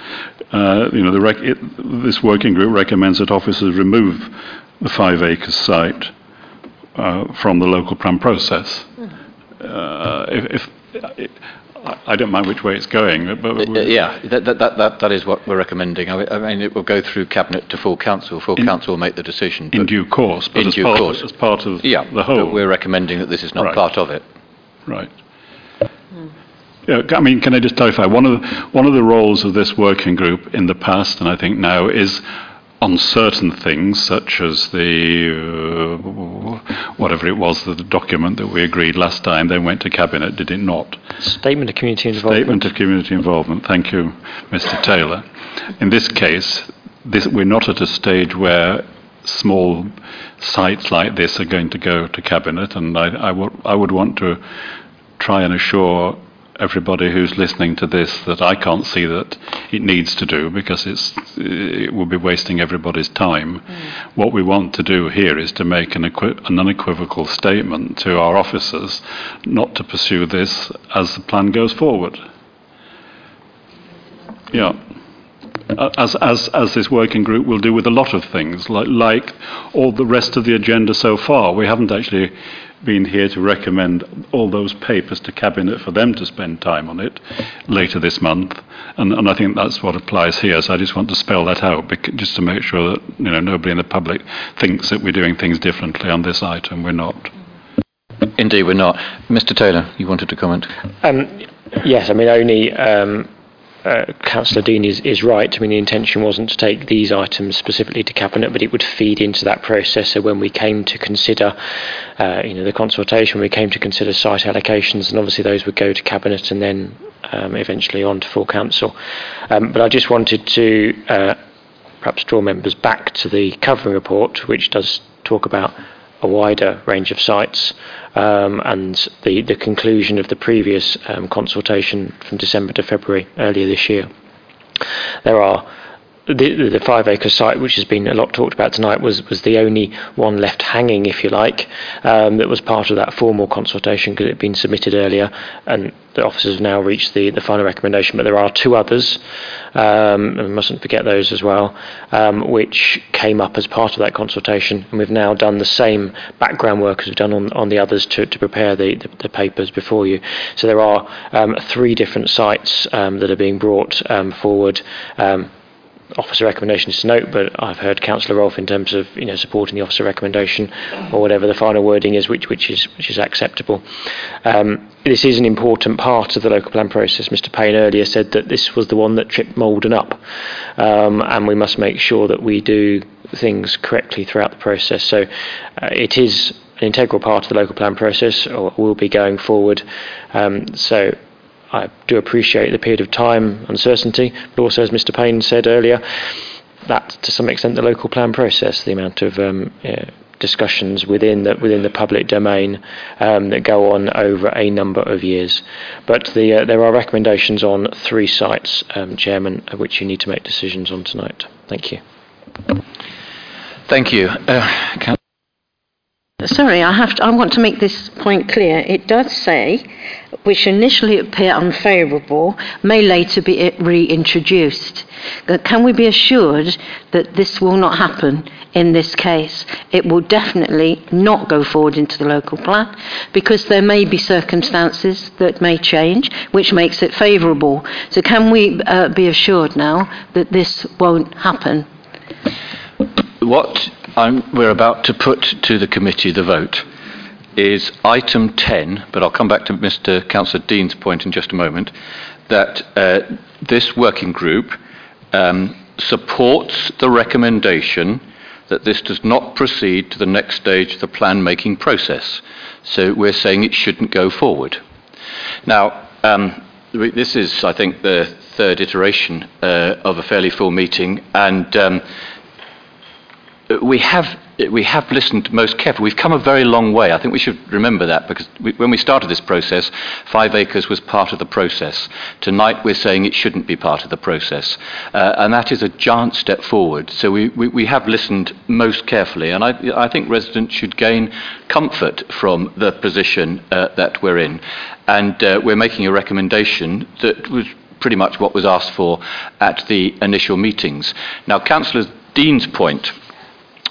uh, you know, the rec- it, this working group recommends that officers remove the five acre site uh, from the local plan process. Uh, if, if, I- I don't mind which way it's going, but, but Uh, yeah, that, that, that, that, that is what we're recommending. I, I mean, it will go through Cabinet to full council. Full In- council will make the decision. in due course, but in as, due part, course. as part of yeah, the whole. but we're recommending that this is not Right. part of it. Right. Yeah, I mean, can I just clarify? One of the, one of the roles of this working group in the past, and I think now, is on certain things, such as the uh, whatever it was, the document that we agreed last time, then went to cabinet, did it not? Statement of community involvement. Statement of community involvement. Thank you, Mr. Taylor. In this case, this, we're not at a stage where small sites like this are going to go to cabinet, and I, I, I would want to try and assure everybody who's listening to this that I can't see that it needs to do because it's it will be wasting everybody's time. Hmm. What we want to do here is to make an, equi- an unequivocal statement to our officers not to pursue this as the plan goes forward. Yeah. As, as, as this working group will do with a lot of things, like, like all the rest of the agenda so far. We haven't actually been here to recommend all those papers to Cabinet for them to spend time on it later this month. And, and I think that's what applies here. So I just want to spell that out, bec- just to make sure that you know nobody in the public thinks that we're doing things differently on this item. We're not. Indeed, we're not. Mr. Taylor, you wanted to comment? Um, yes, I mean, only um, uh, Councillor Dean is, is right. I mean, the intention wasn't to take these items specifically to Cabinet, but it would feed into that process. So when we came to consider, uh, you know, the consultation, we came to consider site allocations, and obviously those would go to Cabinet and then um, eventually on to full Council. Um, but I just wanted to uh, perhaps draw members back to the covering report, which does talk about a wider range of sites um, and the, the conclusion of the previous um, consultation from December to February earlier this year. There are the, the five acre site, which has been a lot talked about tonight, was, was the only one left hanging, if you like, um, that was part of that formal consultation because it had been submitted earlier, and the officers have now reached the, the final recommendation. But there are two others, um, and we mustn't forget those as well, um, which came up as part of that consultation, and we've now done the same background work as we've done on, on the others to, to prepare the, the, the papers before you. So there are um, three different sites um, that are being brought um, forward. Officer recommendations to note, but I've heard Councillor Rolfe in terms of you know supporting the officer recommendation or whatever the final wording is, which which is which is acceptable. Um, this is an important part of the local plan process. Mr Payne earlier said that this was the one that tripped Maldon up, um, and we must make sure that we do things correctly throughout the process. So uh, it is an integral part of the local plan process, or will be going forward. Um, so I do appreciate the period of time uncertainty, but also, as Mr. Payne said earlier, that to some extent the local plan process, the amount of um, yeah, discussions within the within the public domain um, that go on over a number of years. But the, uh, there are recommendations on three sites, um, Chairman, of which you need to make decisions on tonight. Thank you. Thank you. Uh, Coun- Sorry, I have to, I want to make this point clear. It does say, which initially appear unfavourable, may later be reintroduced. Can we be assured that this will not happen in this case? It will definitely not go forward into the local plan because there may be circumstances that may change, which makes it favourable. So can we uh, be assured now that this won't happen? What I'm, we're about to put to the committee, the vote, is item 10, but I'll come back to Mr. Councillor Dean's point in just a moment, that uh, this working group um, supports the recommendation that this does not proceed to the next stage of the plan making process. So we're saying it shouldn't go forward. Now, um, this is, I think, the third iteration uh, of a fairly full meeting, and um, we have we have listened most carefully. We've come a very long way. I think we should remember that because we, when we started this process, five acres was part of the process. Tonight we're saying it shouldn't be part of the process, uh, and that is a giant step forward. So we, we, we have listened most carefully, and I, I think residents should gain comfort from the position uh, that we're in, and uh, we're making a recommendation that was pretty much what was asked for at the initial meetings. Now, Councillor Dean's point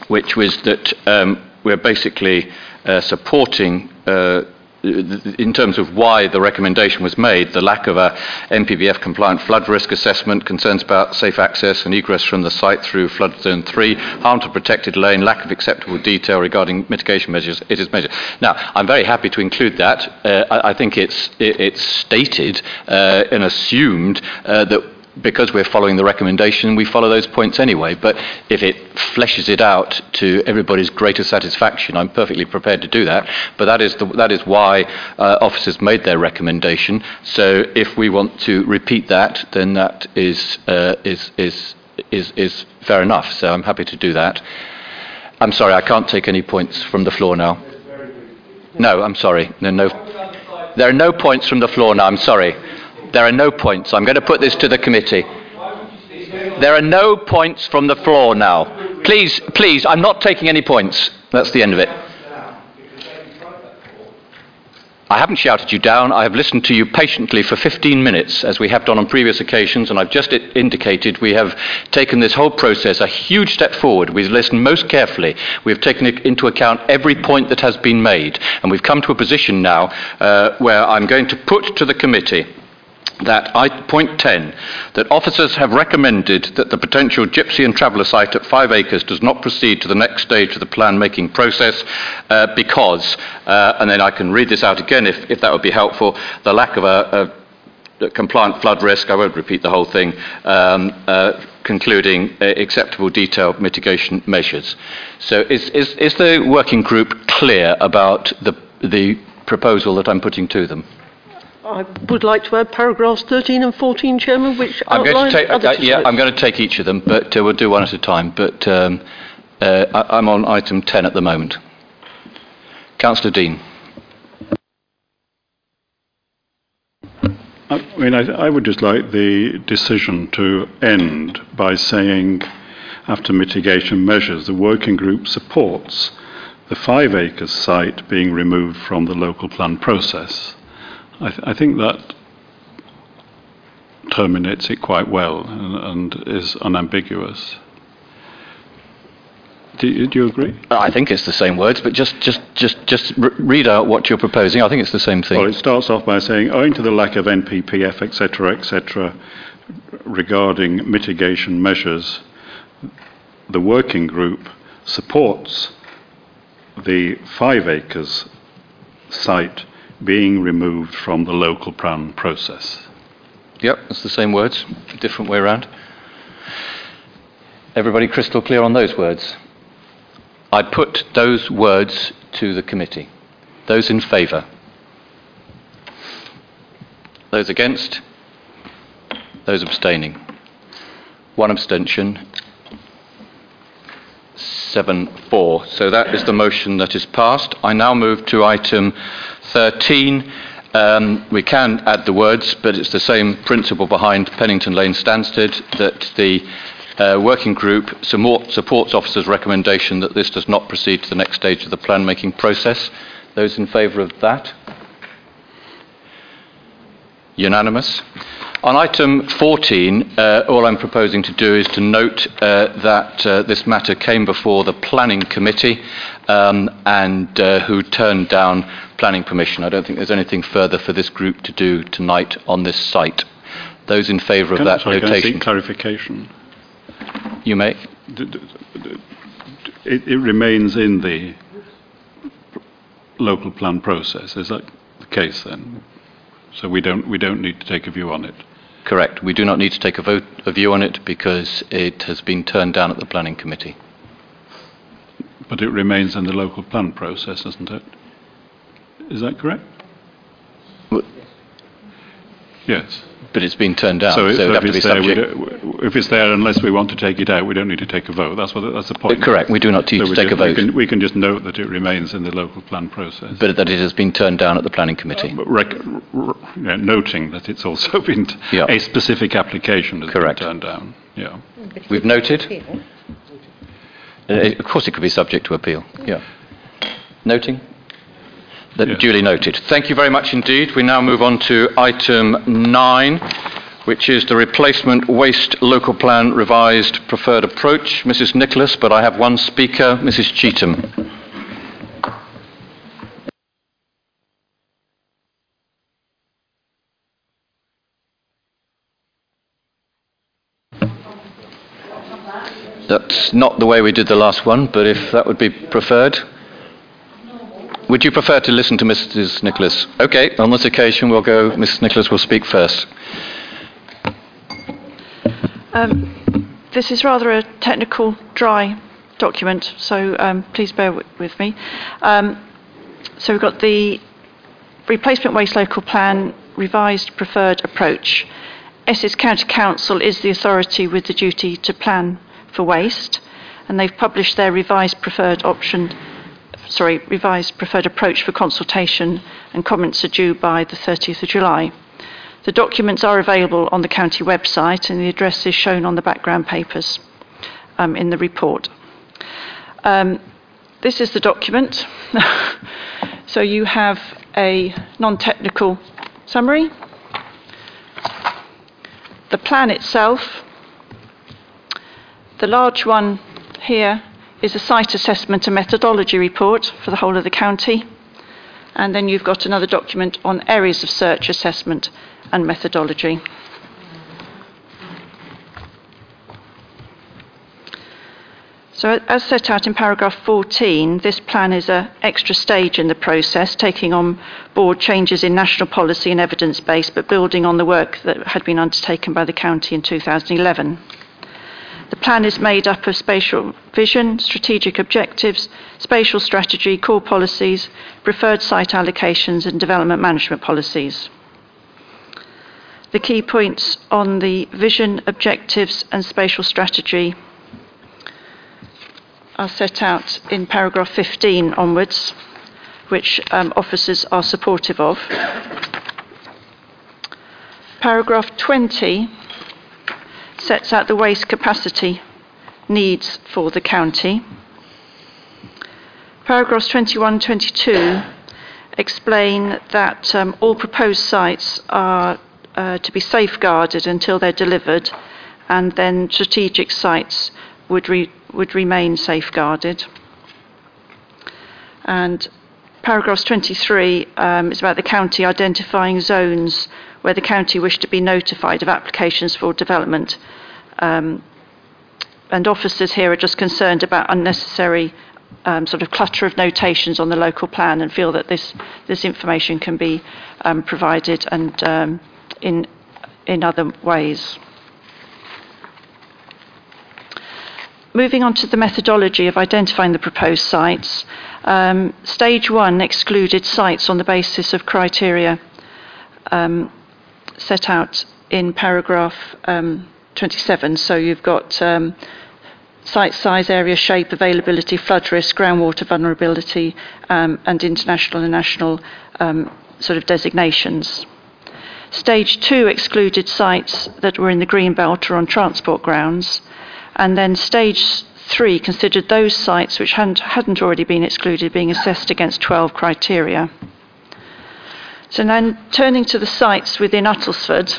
which was that um, we're basically uh, supporting, uh, in terms of why the recommendation was made, the lack of a NPPF compliant flood risk assessment, concerns about safe access and egress from the site through flood zone 3, harm to protected lane, lack of acceptable detail regarding mitigation measures, it is measured. Now, I'm very happy to include that. Uh, I, I think it's, it, it's stated uh, and assumed uh, that because we're following the recommendation, we follow those points anyway. But if it fleshes it out to everybody's greater satisfaction, I'm perfectly prepared to do that. But that is, the, that is why uh, officers made their recommendation. So if we want to repeat that, then that is, uh, is, is, is, is fair enough. So I'm happy to do that. I'm sorry, I can't take any points from the floor now. No, I'm sorry. No. There are no points from the floor now, I'm sorry. There are no points. I'm going to put this to the committee. There are no points from the floor now. Please, please, I'm not taking any points. That's the end of it. I haven't shouted you down. I have listened to you patiently for 15 minutes, as we have done on previous occasions, and I've just indicated we have taken this whole process a huge step forward. We've listened most carefully. We've taken into account every point that has been made, and we've come to a position now uh, where I'm going to put to the committee that I, point 10, that officers have recommended that the potential gypsy and traveller site at five acres does not proceed to the next stage of the plan making process uh, because, uh, and then I can read this out again if, if that would be helpful, the lack of a, a compliant flood risk, I won't repeat the whole thing, um, uh, concluding uh, acceptable detailed mitigation measures. So is, is, is the working group clear about the, the proposal that I'm putting to them? I would like to add paragraphs 13 and 14, Chairman, which I'm going outline to take, other uh, yeah. I'm going to take each of them, but uh, we'll do one at a time. But um, uh, I, I'm on item 10 at the moment. Councillor Dean. I mean, I, I would just like the decision to end by saying, after mitigation measures, the working group supports the five acres site being removed from the local plan process. I, th- I think that terminates it quite well and, and is unambiguous. Do you, do you agree? I think it's the same words, but just, just, just, just r- read out what you're proposing. I think it's the same thing. Well, it starts off by saying, owing to the lack of NPPF, etc., etc., regarding mitigation measures, the working group supports the five acres site being removed from the local plan process. Yep, it's the same words, different way around. Everybody crystal clear on those words? I put those words to the committee. Those in favour? Those against? Those abstaining? One abstention. Seven, four. So that is the motion that is passed. I now move to item 13. Um, we can add the words, but it's the same principle behind Pennington Lane Stansted that the uh, working group supports officers' recommendation that this does not proceed to the next stage of the plan making process. Those in favour of that? Unanimous. On item 14, uh, all I'm proposing to do is to note uh, that uh, this matter came before the Planning Committee um, and uh, who turned down planning permission. I don't think there's anything further for this group to do tonight on this site. Those in favour of Can- that sorry, can I notation? clarification? You may. It, it remains in the local plan process. Is that the case then? So we don't, we don't need to take a view on it. Correct. We do not need to take a vote, a view on it because it has been turned down at the Planning Committee. But it remains in the local plan process, isn't it? Is that correct? Yes. But it's been turned down, so, would have if to be it's there, If it's there, unless we want to take it out, we don't need to take a vote. That's what, that's the point. Correct. We do not need So to we take a just- we vote. can- We can just note that it remains in the local plan process. But that it has been turned down at the Planning Committee. Rec- r- yeah, noting that it's also been, t- Yeah. a specific application has Correct. been turned down. Yeah. We've noted. Uh, of course, it could be subject to appeal. Yeah. Noting? That Duly noted. Thank you very much indeed. We now move on to item nine, which is the replacement waste local plan revised preferred approach. Mrs. Nicholas, but I have one speaker, Mrs. Cheetham. That's not the way we did the last one, but if that would be preferred. Would you prefer to listen to Mrs. Nicholas? Okay, on this occasion we'll go, Mrs. Nicholas will speak first. Um, this is rather a technical, dry document, so um, please bear w- with me. Um, so we've got the replacement waste local plan revised preferred approach. Essex County Council is the authority with the duty to plan for waste, and they've published their revised preferred option sorry, revised preferred approach for consultation and comments are due by the 30th of July. The documents are available on the county website and the address is shown on the background papers um, in the report. Um, this is the document. so you have a non-technical summary, the plan itself, the large one here is a site assessment and methodology report for the whole of the county. And then you've got another document on areas of search assessment and methodology. So, as set out in paragraph 14, this plan is an extra stage in the process, taking on board changes in national policy and evidence base, but building on the work that had been undertaken by the county in 2011. The plan is made up of spatial vision, strategic objectives, spatial strategy, core policies, preferred site allocations, and development management policies. The key points on the vision, objectives, and spatial strategy are set out in paragraph 15 onwards, which um, officers are supportive of. Paragraph 20 sets out the waste capacity needs for the county. Paragraphs 21 22 explain that um, all proposed sites are uh, to be safeguarded until they're delivered, and then strategic sites would, re- would remain safeguarded. And paragraph 23 um, is about the county identifying zones where the county wished to be notified of applications for development. Um, and officers here are just concerned about unnecessary um, sort of clutter of notations on the local plan and feel that this, this information can be um, provided and um, in, in other ways. Moving on to the methodology of identifying the proposed sites, um, stage one excluded sites on the basis of criteria um, set out in paragraph um, 27. So you've got um, site size, area, shape, availability, flood risk, groundwater vulnerability, um, and international and national um, sort of designations. Stage two excluded sites that were in the green belt or on transport grounds. And then stage three considered those sites which hadn't, hadn't already been excluded being assessed against 12 criteria. So then turning to the sites within Uttlesford,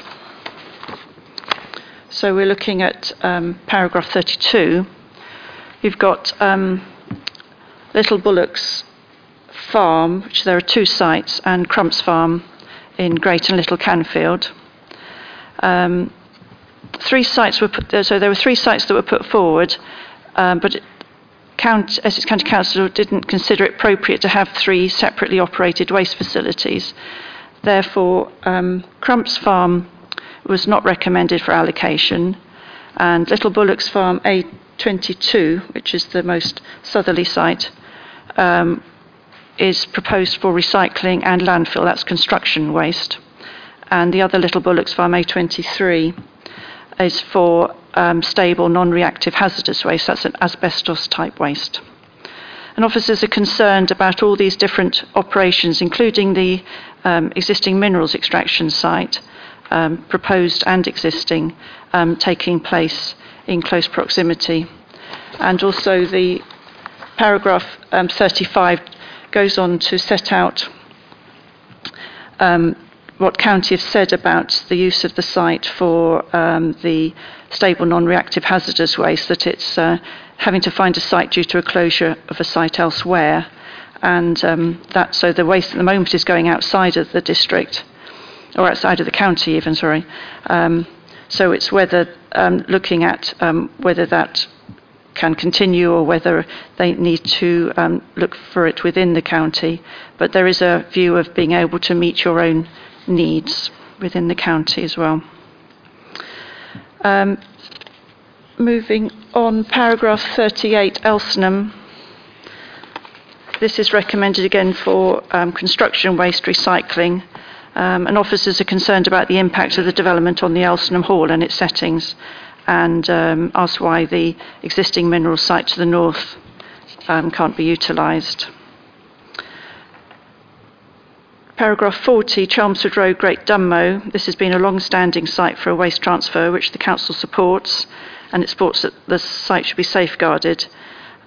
so we're looking at um, paragraph 32. You've got um, Little Bullocks Farm, which there are two sites, and Crumps Farm in Great and Little Canfield. Um, three sites were put, so there were three sites that were put forward, um, but Count, Essex County Council didn't consider it appropriate to have three separately operated waste facilities. Therefore, um, Crumps Farm was not recommended for allocation, and Little Bullocks Farm A22, which is the most southerly site, um, is proposed for recycling and landfill, that's construction waste. And the other Little Bullocks Farm A23 is for um, stable, non reactive hazardous waste, that's an asbestos type waste. And officers are concerned about all these different operations, including the um, existing minerals extraction site, um, proposed and existing, um, taking place in close proximity. And also the paragraph um, 35 goes on to set out um, what county have said about the use of the site for um, the stable non-reactive hazardous waste, that it's uh, having to find a site due to a closure of a site elsewhere. And um, that, so the waste at the moment is going outside of the district or outside of the county even, sorry. Um, so it's whether um, looking at um, whether that can continue or whether they need to um, look for it within the county. But there is a view of being able to meet your own needs within the county as well. Um, moving on, paragraph 38, Elsenham. This is recommended again for um, construction waste recycling um, and officers are concerned about the impact of the development on the Elsenham Hall and its settings, and um, why the existing mineral site to the north um, can't be utilised. Paragraph 40, Chelmsford Road, Great Dunmow. This has been a long-standing site for a waste transfer, which the council supports, and it supports that the site should be safeguarded.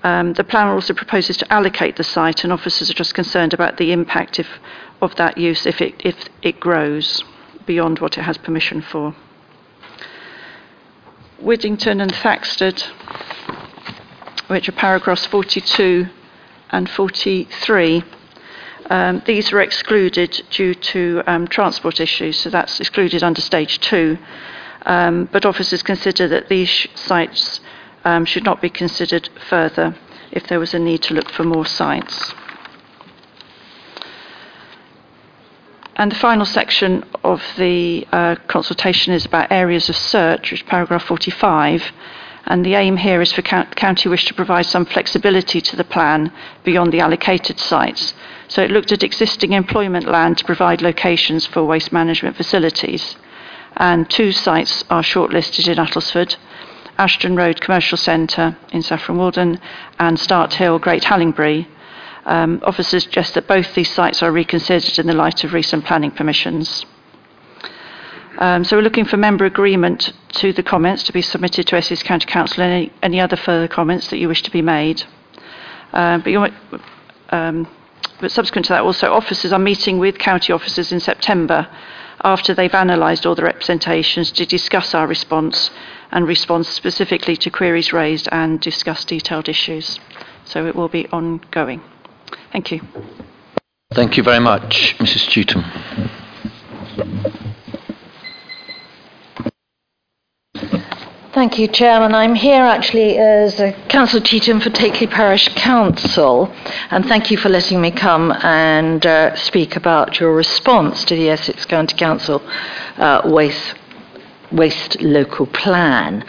Um, the planner also proposes to allocate the site, and officers are just concerned about the impact if, of that use if it, if it grows beyond what it has permission for. Widdington and Thaxted, which are paragraphs 42 and 43. Um, these were excluded due to um, transport issues, so that's excluded under stage two. Um, but officers consider that these sites um, should not be considered further if there was a need to look for more sites. And the final section of the uh, consultation is about areas of search, which is paragraph 45. And the aim here is for county wish to provide some flexibility to the plan beyond the allocated sites. So it looked at existing employment land to provide locations for waste management facilities. And two sites are shortlisted in Uttlesford Ashdon Road Commercial Centre in Saffron Walden and Start Hill, Great Hallingbury. Um, officers suggest that both these sites are reconsidered in the light of recent planning permissions. Um, so we're looking for member agreement to the comments to be submitted to Essex County Council and any, any other further comments that you wish to be made. Um, but, you, um, but subsequent to that, also officers are meeting with county officers in September after they've analysed all the representations to discuss our response and respond specifically to queries raised and discuss detailed issues. So it will be ongoing. Thank you. Thank you very much, Mrs. Cheetham. Thank you, Chairman. I'm here actually as a Council Cheetham for Takeley Parish Council, and thank you for letting me come and uh, speak about your response to the Essex County Council uh, waste, waste local plan.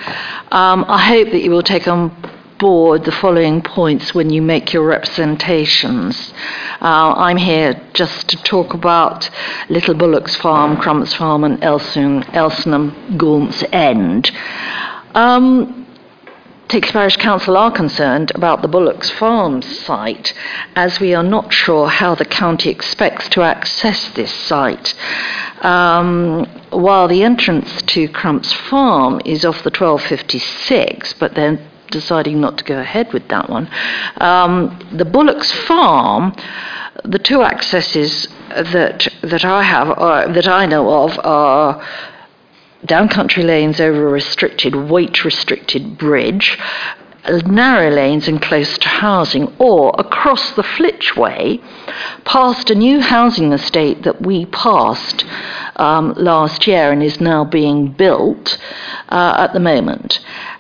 Um, I hope that you will take on board the following points when you make your representations. Uh, I'm here just to talk about Little Bullocks Farm, Crumps Farm, and Elsenham Gaunts End. Um, Tix Parish Council are concerned about the Bullocks Farm site as we are not sure how the county expects to access this site. Um, while the entrance to Crumps Farm is off the 1256, but they're deciding not to go ahead with that one. Um, the Bullocks Farm, the two accesses that that I have, or that I know of, are down country lanes over a restricted, weight restricted bridge, narrow lanes and close to housing, or across the Flitchway past a new housing estate that we passed um, last year and is now being built uh, at the moment.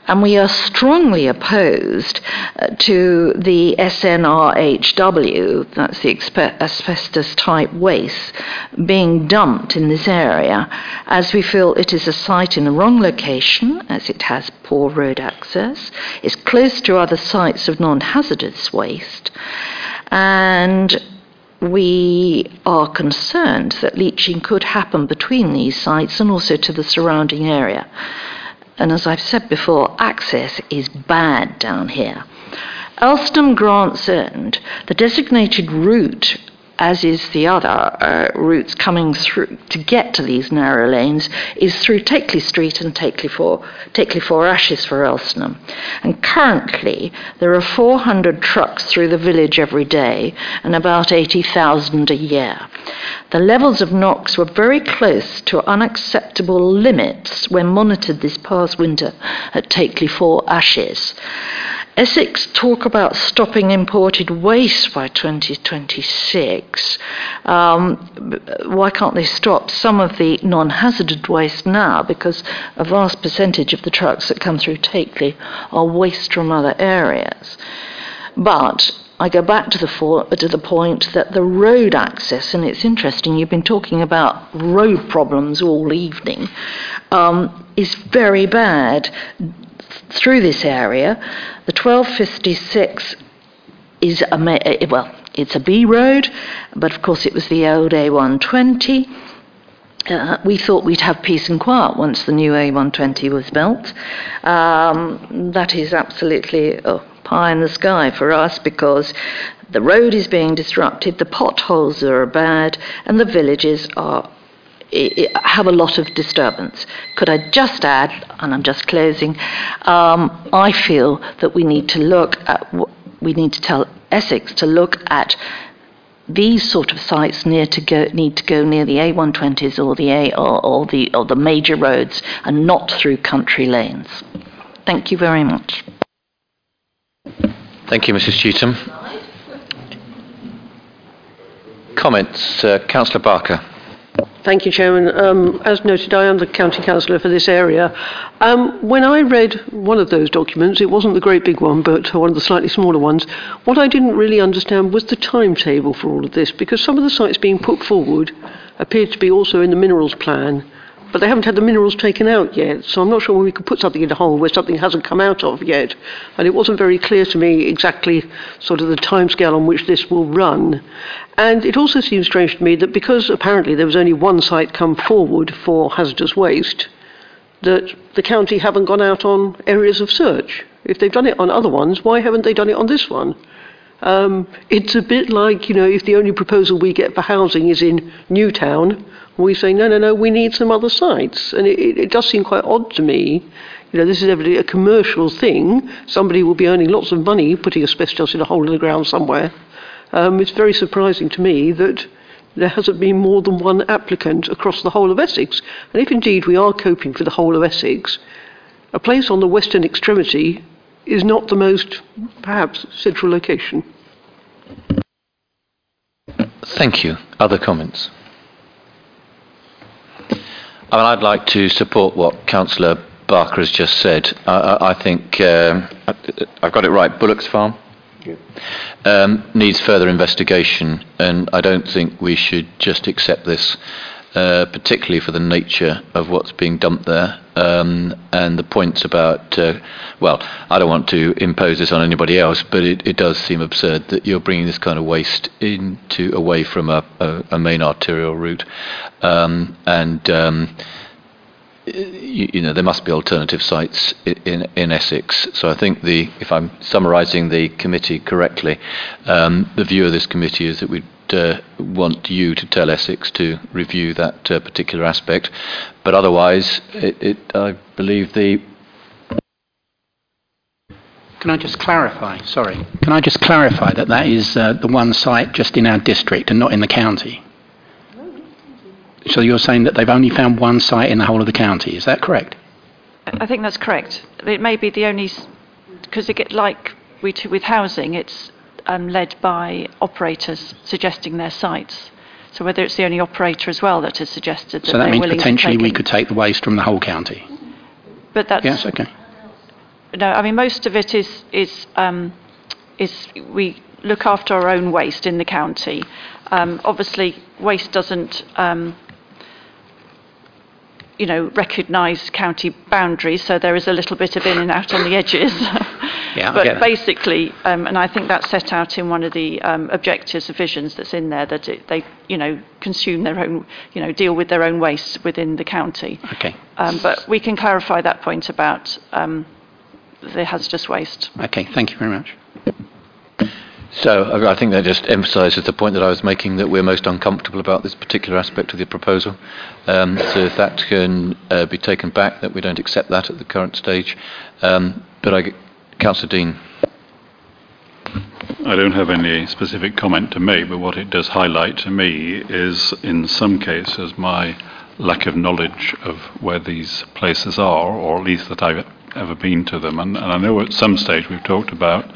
And we are strongly opposed uh, to the SNRHW, that's the asbestos type waste, being dumped in this area, as we feel it is a site in the wrong location, as it has poor road access, is close to other sites of non hazardous waste, and we are concerned that leaching could happen between these sites and also to the surrounding area. And as I've said before, access is bad down here. Elsenham Gaunts End, the designated route as is the other uh, routes coming through to get to these narrow lanes, is through Takeley Street and Takeley Four, Takeley Four Ashes for Elsenham. And currently, there are 400 trucks through the village every day and about 80,000 a year. The levels of NOx were very close to unacceptable limits when monitored this past winter at Takeley Four Ashes. Essex talk about stopping imported waste by 2026. Um, why can't they stop some of the non hazardous waste now? Because a vast percentage of the trucks that come through Takeley are waste from other areas. But I go back to the, for, to the point that the road access, and it's interesting, you've been talking about road problems all evening, um, is very bad through this area. The 1256 is a, well, it's a B road, but of course it was the old A120. Uh, we thought we'd have peace and quiet once the new A120 was built. Um, that is absolutely, oh, pie in the sky for us because the road is being disrupted, the potholes are bad, and the villages are have a lot of disturbance. Could I just add, and I'm just closing, um, I feel that we need to look at, we need to tell Essex to look at these sort of sites near to go, need to go near the A120s or the A or, or the or the major roads and not through country lanes. Thank you very much. Thank you, Mrs. Cheetham. Comments, uh, Councillor Barker. Thank you, Chairman. Um, as noted, I am the county councillor for this area. Um, when I read one of those documents, it wasn't the great big one, but one of the slightly smaller ones, what I didn't really understand was the timetable for all of this, because some of the sites being put forward appeared to be also in the minerals plan, but they haven't had the minerals taken out yet, so I'm not sure we could put something in a hole where something hasn't come out of yet. And it wasn't very clear to me exactly sort of the timescale on which this will run. And it also seems strange to me that because apparently there was only one site come forward for hazardous waste, that the county haven't gone out on areas of search. If they've done it on other ones, why haven't they done it on this one? Um, it's a bit like, you know, if the only proposal we get for housing is in Newtown, we say, no, no, no, we need some other sites. And it, it, does seem quite odd to me. You know, this is evidently a commercial thing. Somebody will be earning lots of money putting asbestos in a hole in the ground somewhere. Um, it's very surprising to me that there hasn't been more than one applicant across the whole of Essex. And if indeed we are coping for the whole of Essex, a place on the western extremity is not the most, perhaps, central location. Thank you. Other comments? I'd like to support what Councillor Barker has just said. I, I, I think um, I, I've got it right. Bullock's Farm um, needs further investigation, and I don't think we should just accept this, uh, particularly for the nature of what's being dumped there um, and the points about. Uh, well, I don't want to impose this on anybody else, but it, it does seem absurd that you're bringing this kind of waste into away from a, a, a main arterial route, um, and. Um, you, you know there must be alternative sites in in Essex. So I think the if I'm summarising the committee correctly, um, the view of this committee is that we uh, want you to tell Essex to review that uh, particular aspect, but otherwise, it, it I believe the Can I just clarify? Sorry. Can I just clarify that that is uh, the one site just in our district and not in the county? So you're saying that they've only found one site in the whole of the county, is that correct? I think that's correct. It may be the only, because it get like we do with housing, it's um, led by operators suggesting their sites. So whether it's the only operator as well that has suggested that So that they're means potentially we could take the waste from the whole county. But that's Yes, okay. no. I mean, most of it is is um, is we look after our own waste in the county. Um, obviously, waste doesn't. Um, you know, recognise county boundaries, so there is a little bit of in and out on the edges. Yeah, but basically, um, and I think that's set out in one of the um, objectives of visions that's in there that it, they, you know, consume their own, you know, deal with their own waste within the county. Okay. Um, but we can clarify that point about um, the hazardous waste. Okay, thank you very much. So I I think that just emphasises the point that I was making that we're most uncomfortable about this particular aspect of the proposal. Um, so if that can uh, be taken back, that we don't accept that at the current stage. Um, but I, Councillor Dean. I don't have any specific comment to make, but what it does highlight to me is, in some cases, my lack of knowledge of where these places are, or at least that I've ever been to them. And, and I know at some stage we've talked about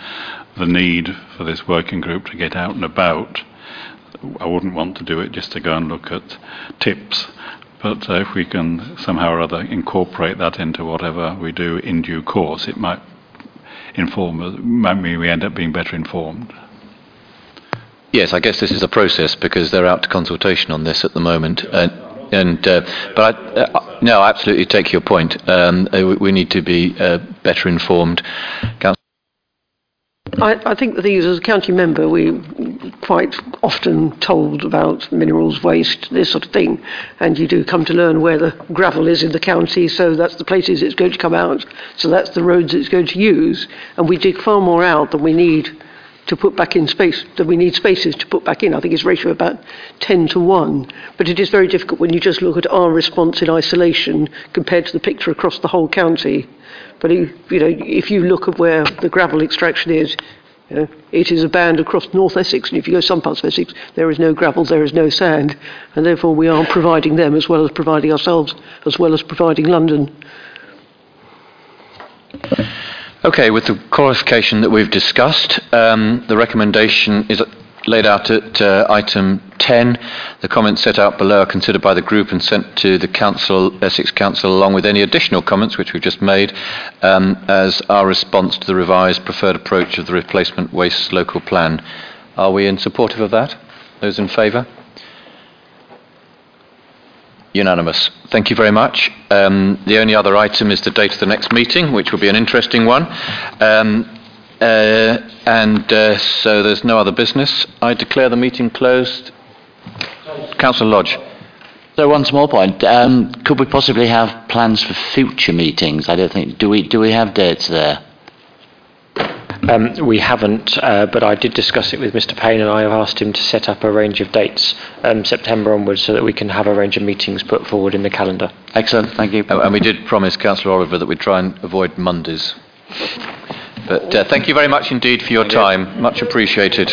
the need for this working group to get out and about. I wouldn't want to do it just to go and look at tips. But uh, if we can somehow or other incorporate that into whatever we do in due course, it might inform mean we end up being better informed. Yes, I guess this is a process because they're out to consultation on this at the moment. And, and uh, but I, uh, no, I absolutely take your point. Um, we, we need to be uh, better informed. Councillor I, I think the thing is, as a county member, we quite often told about minerals waste, this sort of thing, and you do come to learn where the gravel is in the county, so that's the places it's going to come out, so that's the roads it's going to use, and we dig far more out than we need to put back in space, that we need spaces to put back in. I think it's ratio about 10 to 1. But it is very difficult when you just look at our response in isolation compared to the picture across the whole county. But if, you know, if you look at where the gravel extraction is, you know, it is a band across North Essex, and if you go some parts of Essex, there is no gravel, there is no sand, and therefore we are providing them as well as providing ourselves, as well as providing London. Okay, with the qualification that we've discussed, um, the recommendation is laid out at uh, item 10. The comments set out below are considered by the group and sent to the council, Essex Council, along with any additional comments which we've just made, um, as our response to the revised preferred approach of the replacement waste local plan. Are we in supportive of that? Those in favour? Unanimous. Thank you very much. Um, the only other item is the date of the next meeting, which will be an interesting one. Um, uh, and uh, so there's no other business. I declare the meeting closed. Councillor Lodge. So one small point. Um, could we possibly have plans for future meetings? I don't think. Do we? Do we have dates there? Um, we haven't, uh, but I did discuss it with Mr. Payne, and I have asked him to set up a range of dates um, September onwards, so that we can have a range of meetings put forward in the calendar. Excellent, thank you. Oh, and we did promise Councillor Oliver that we'd try and avoid Mondays. But uh, thank you very much indeed for your time. Much appreciated.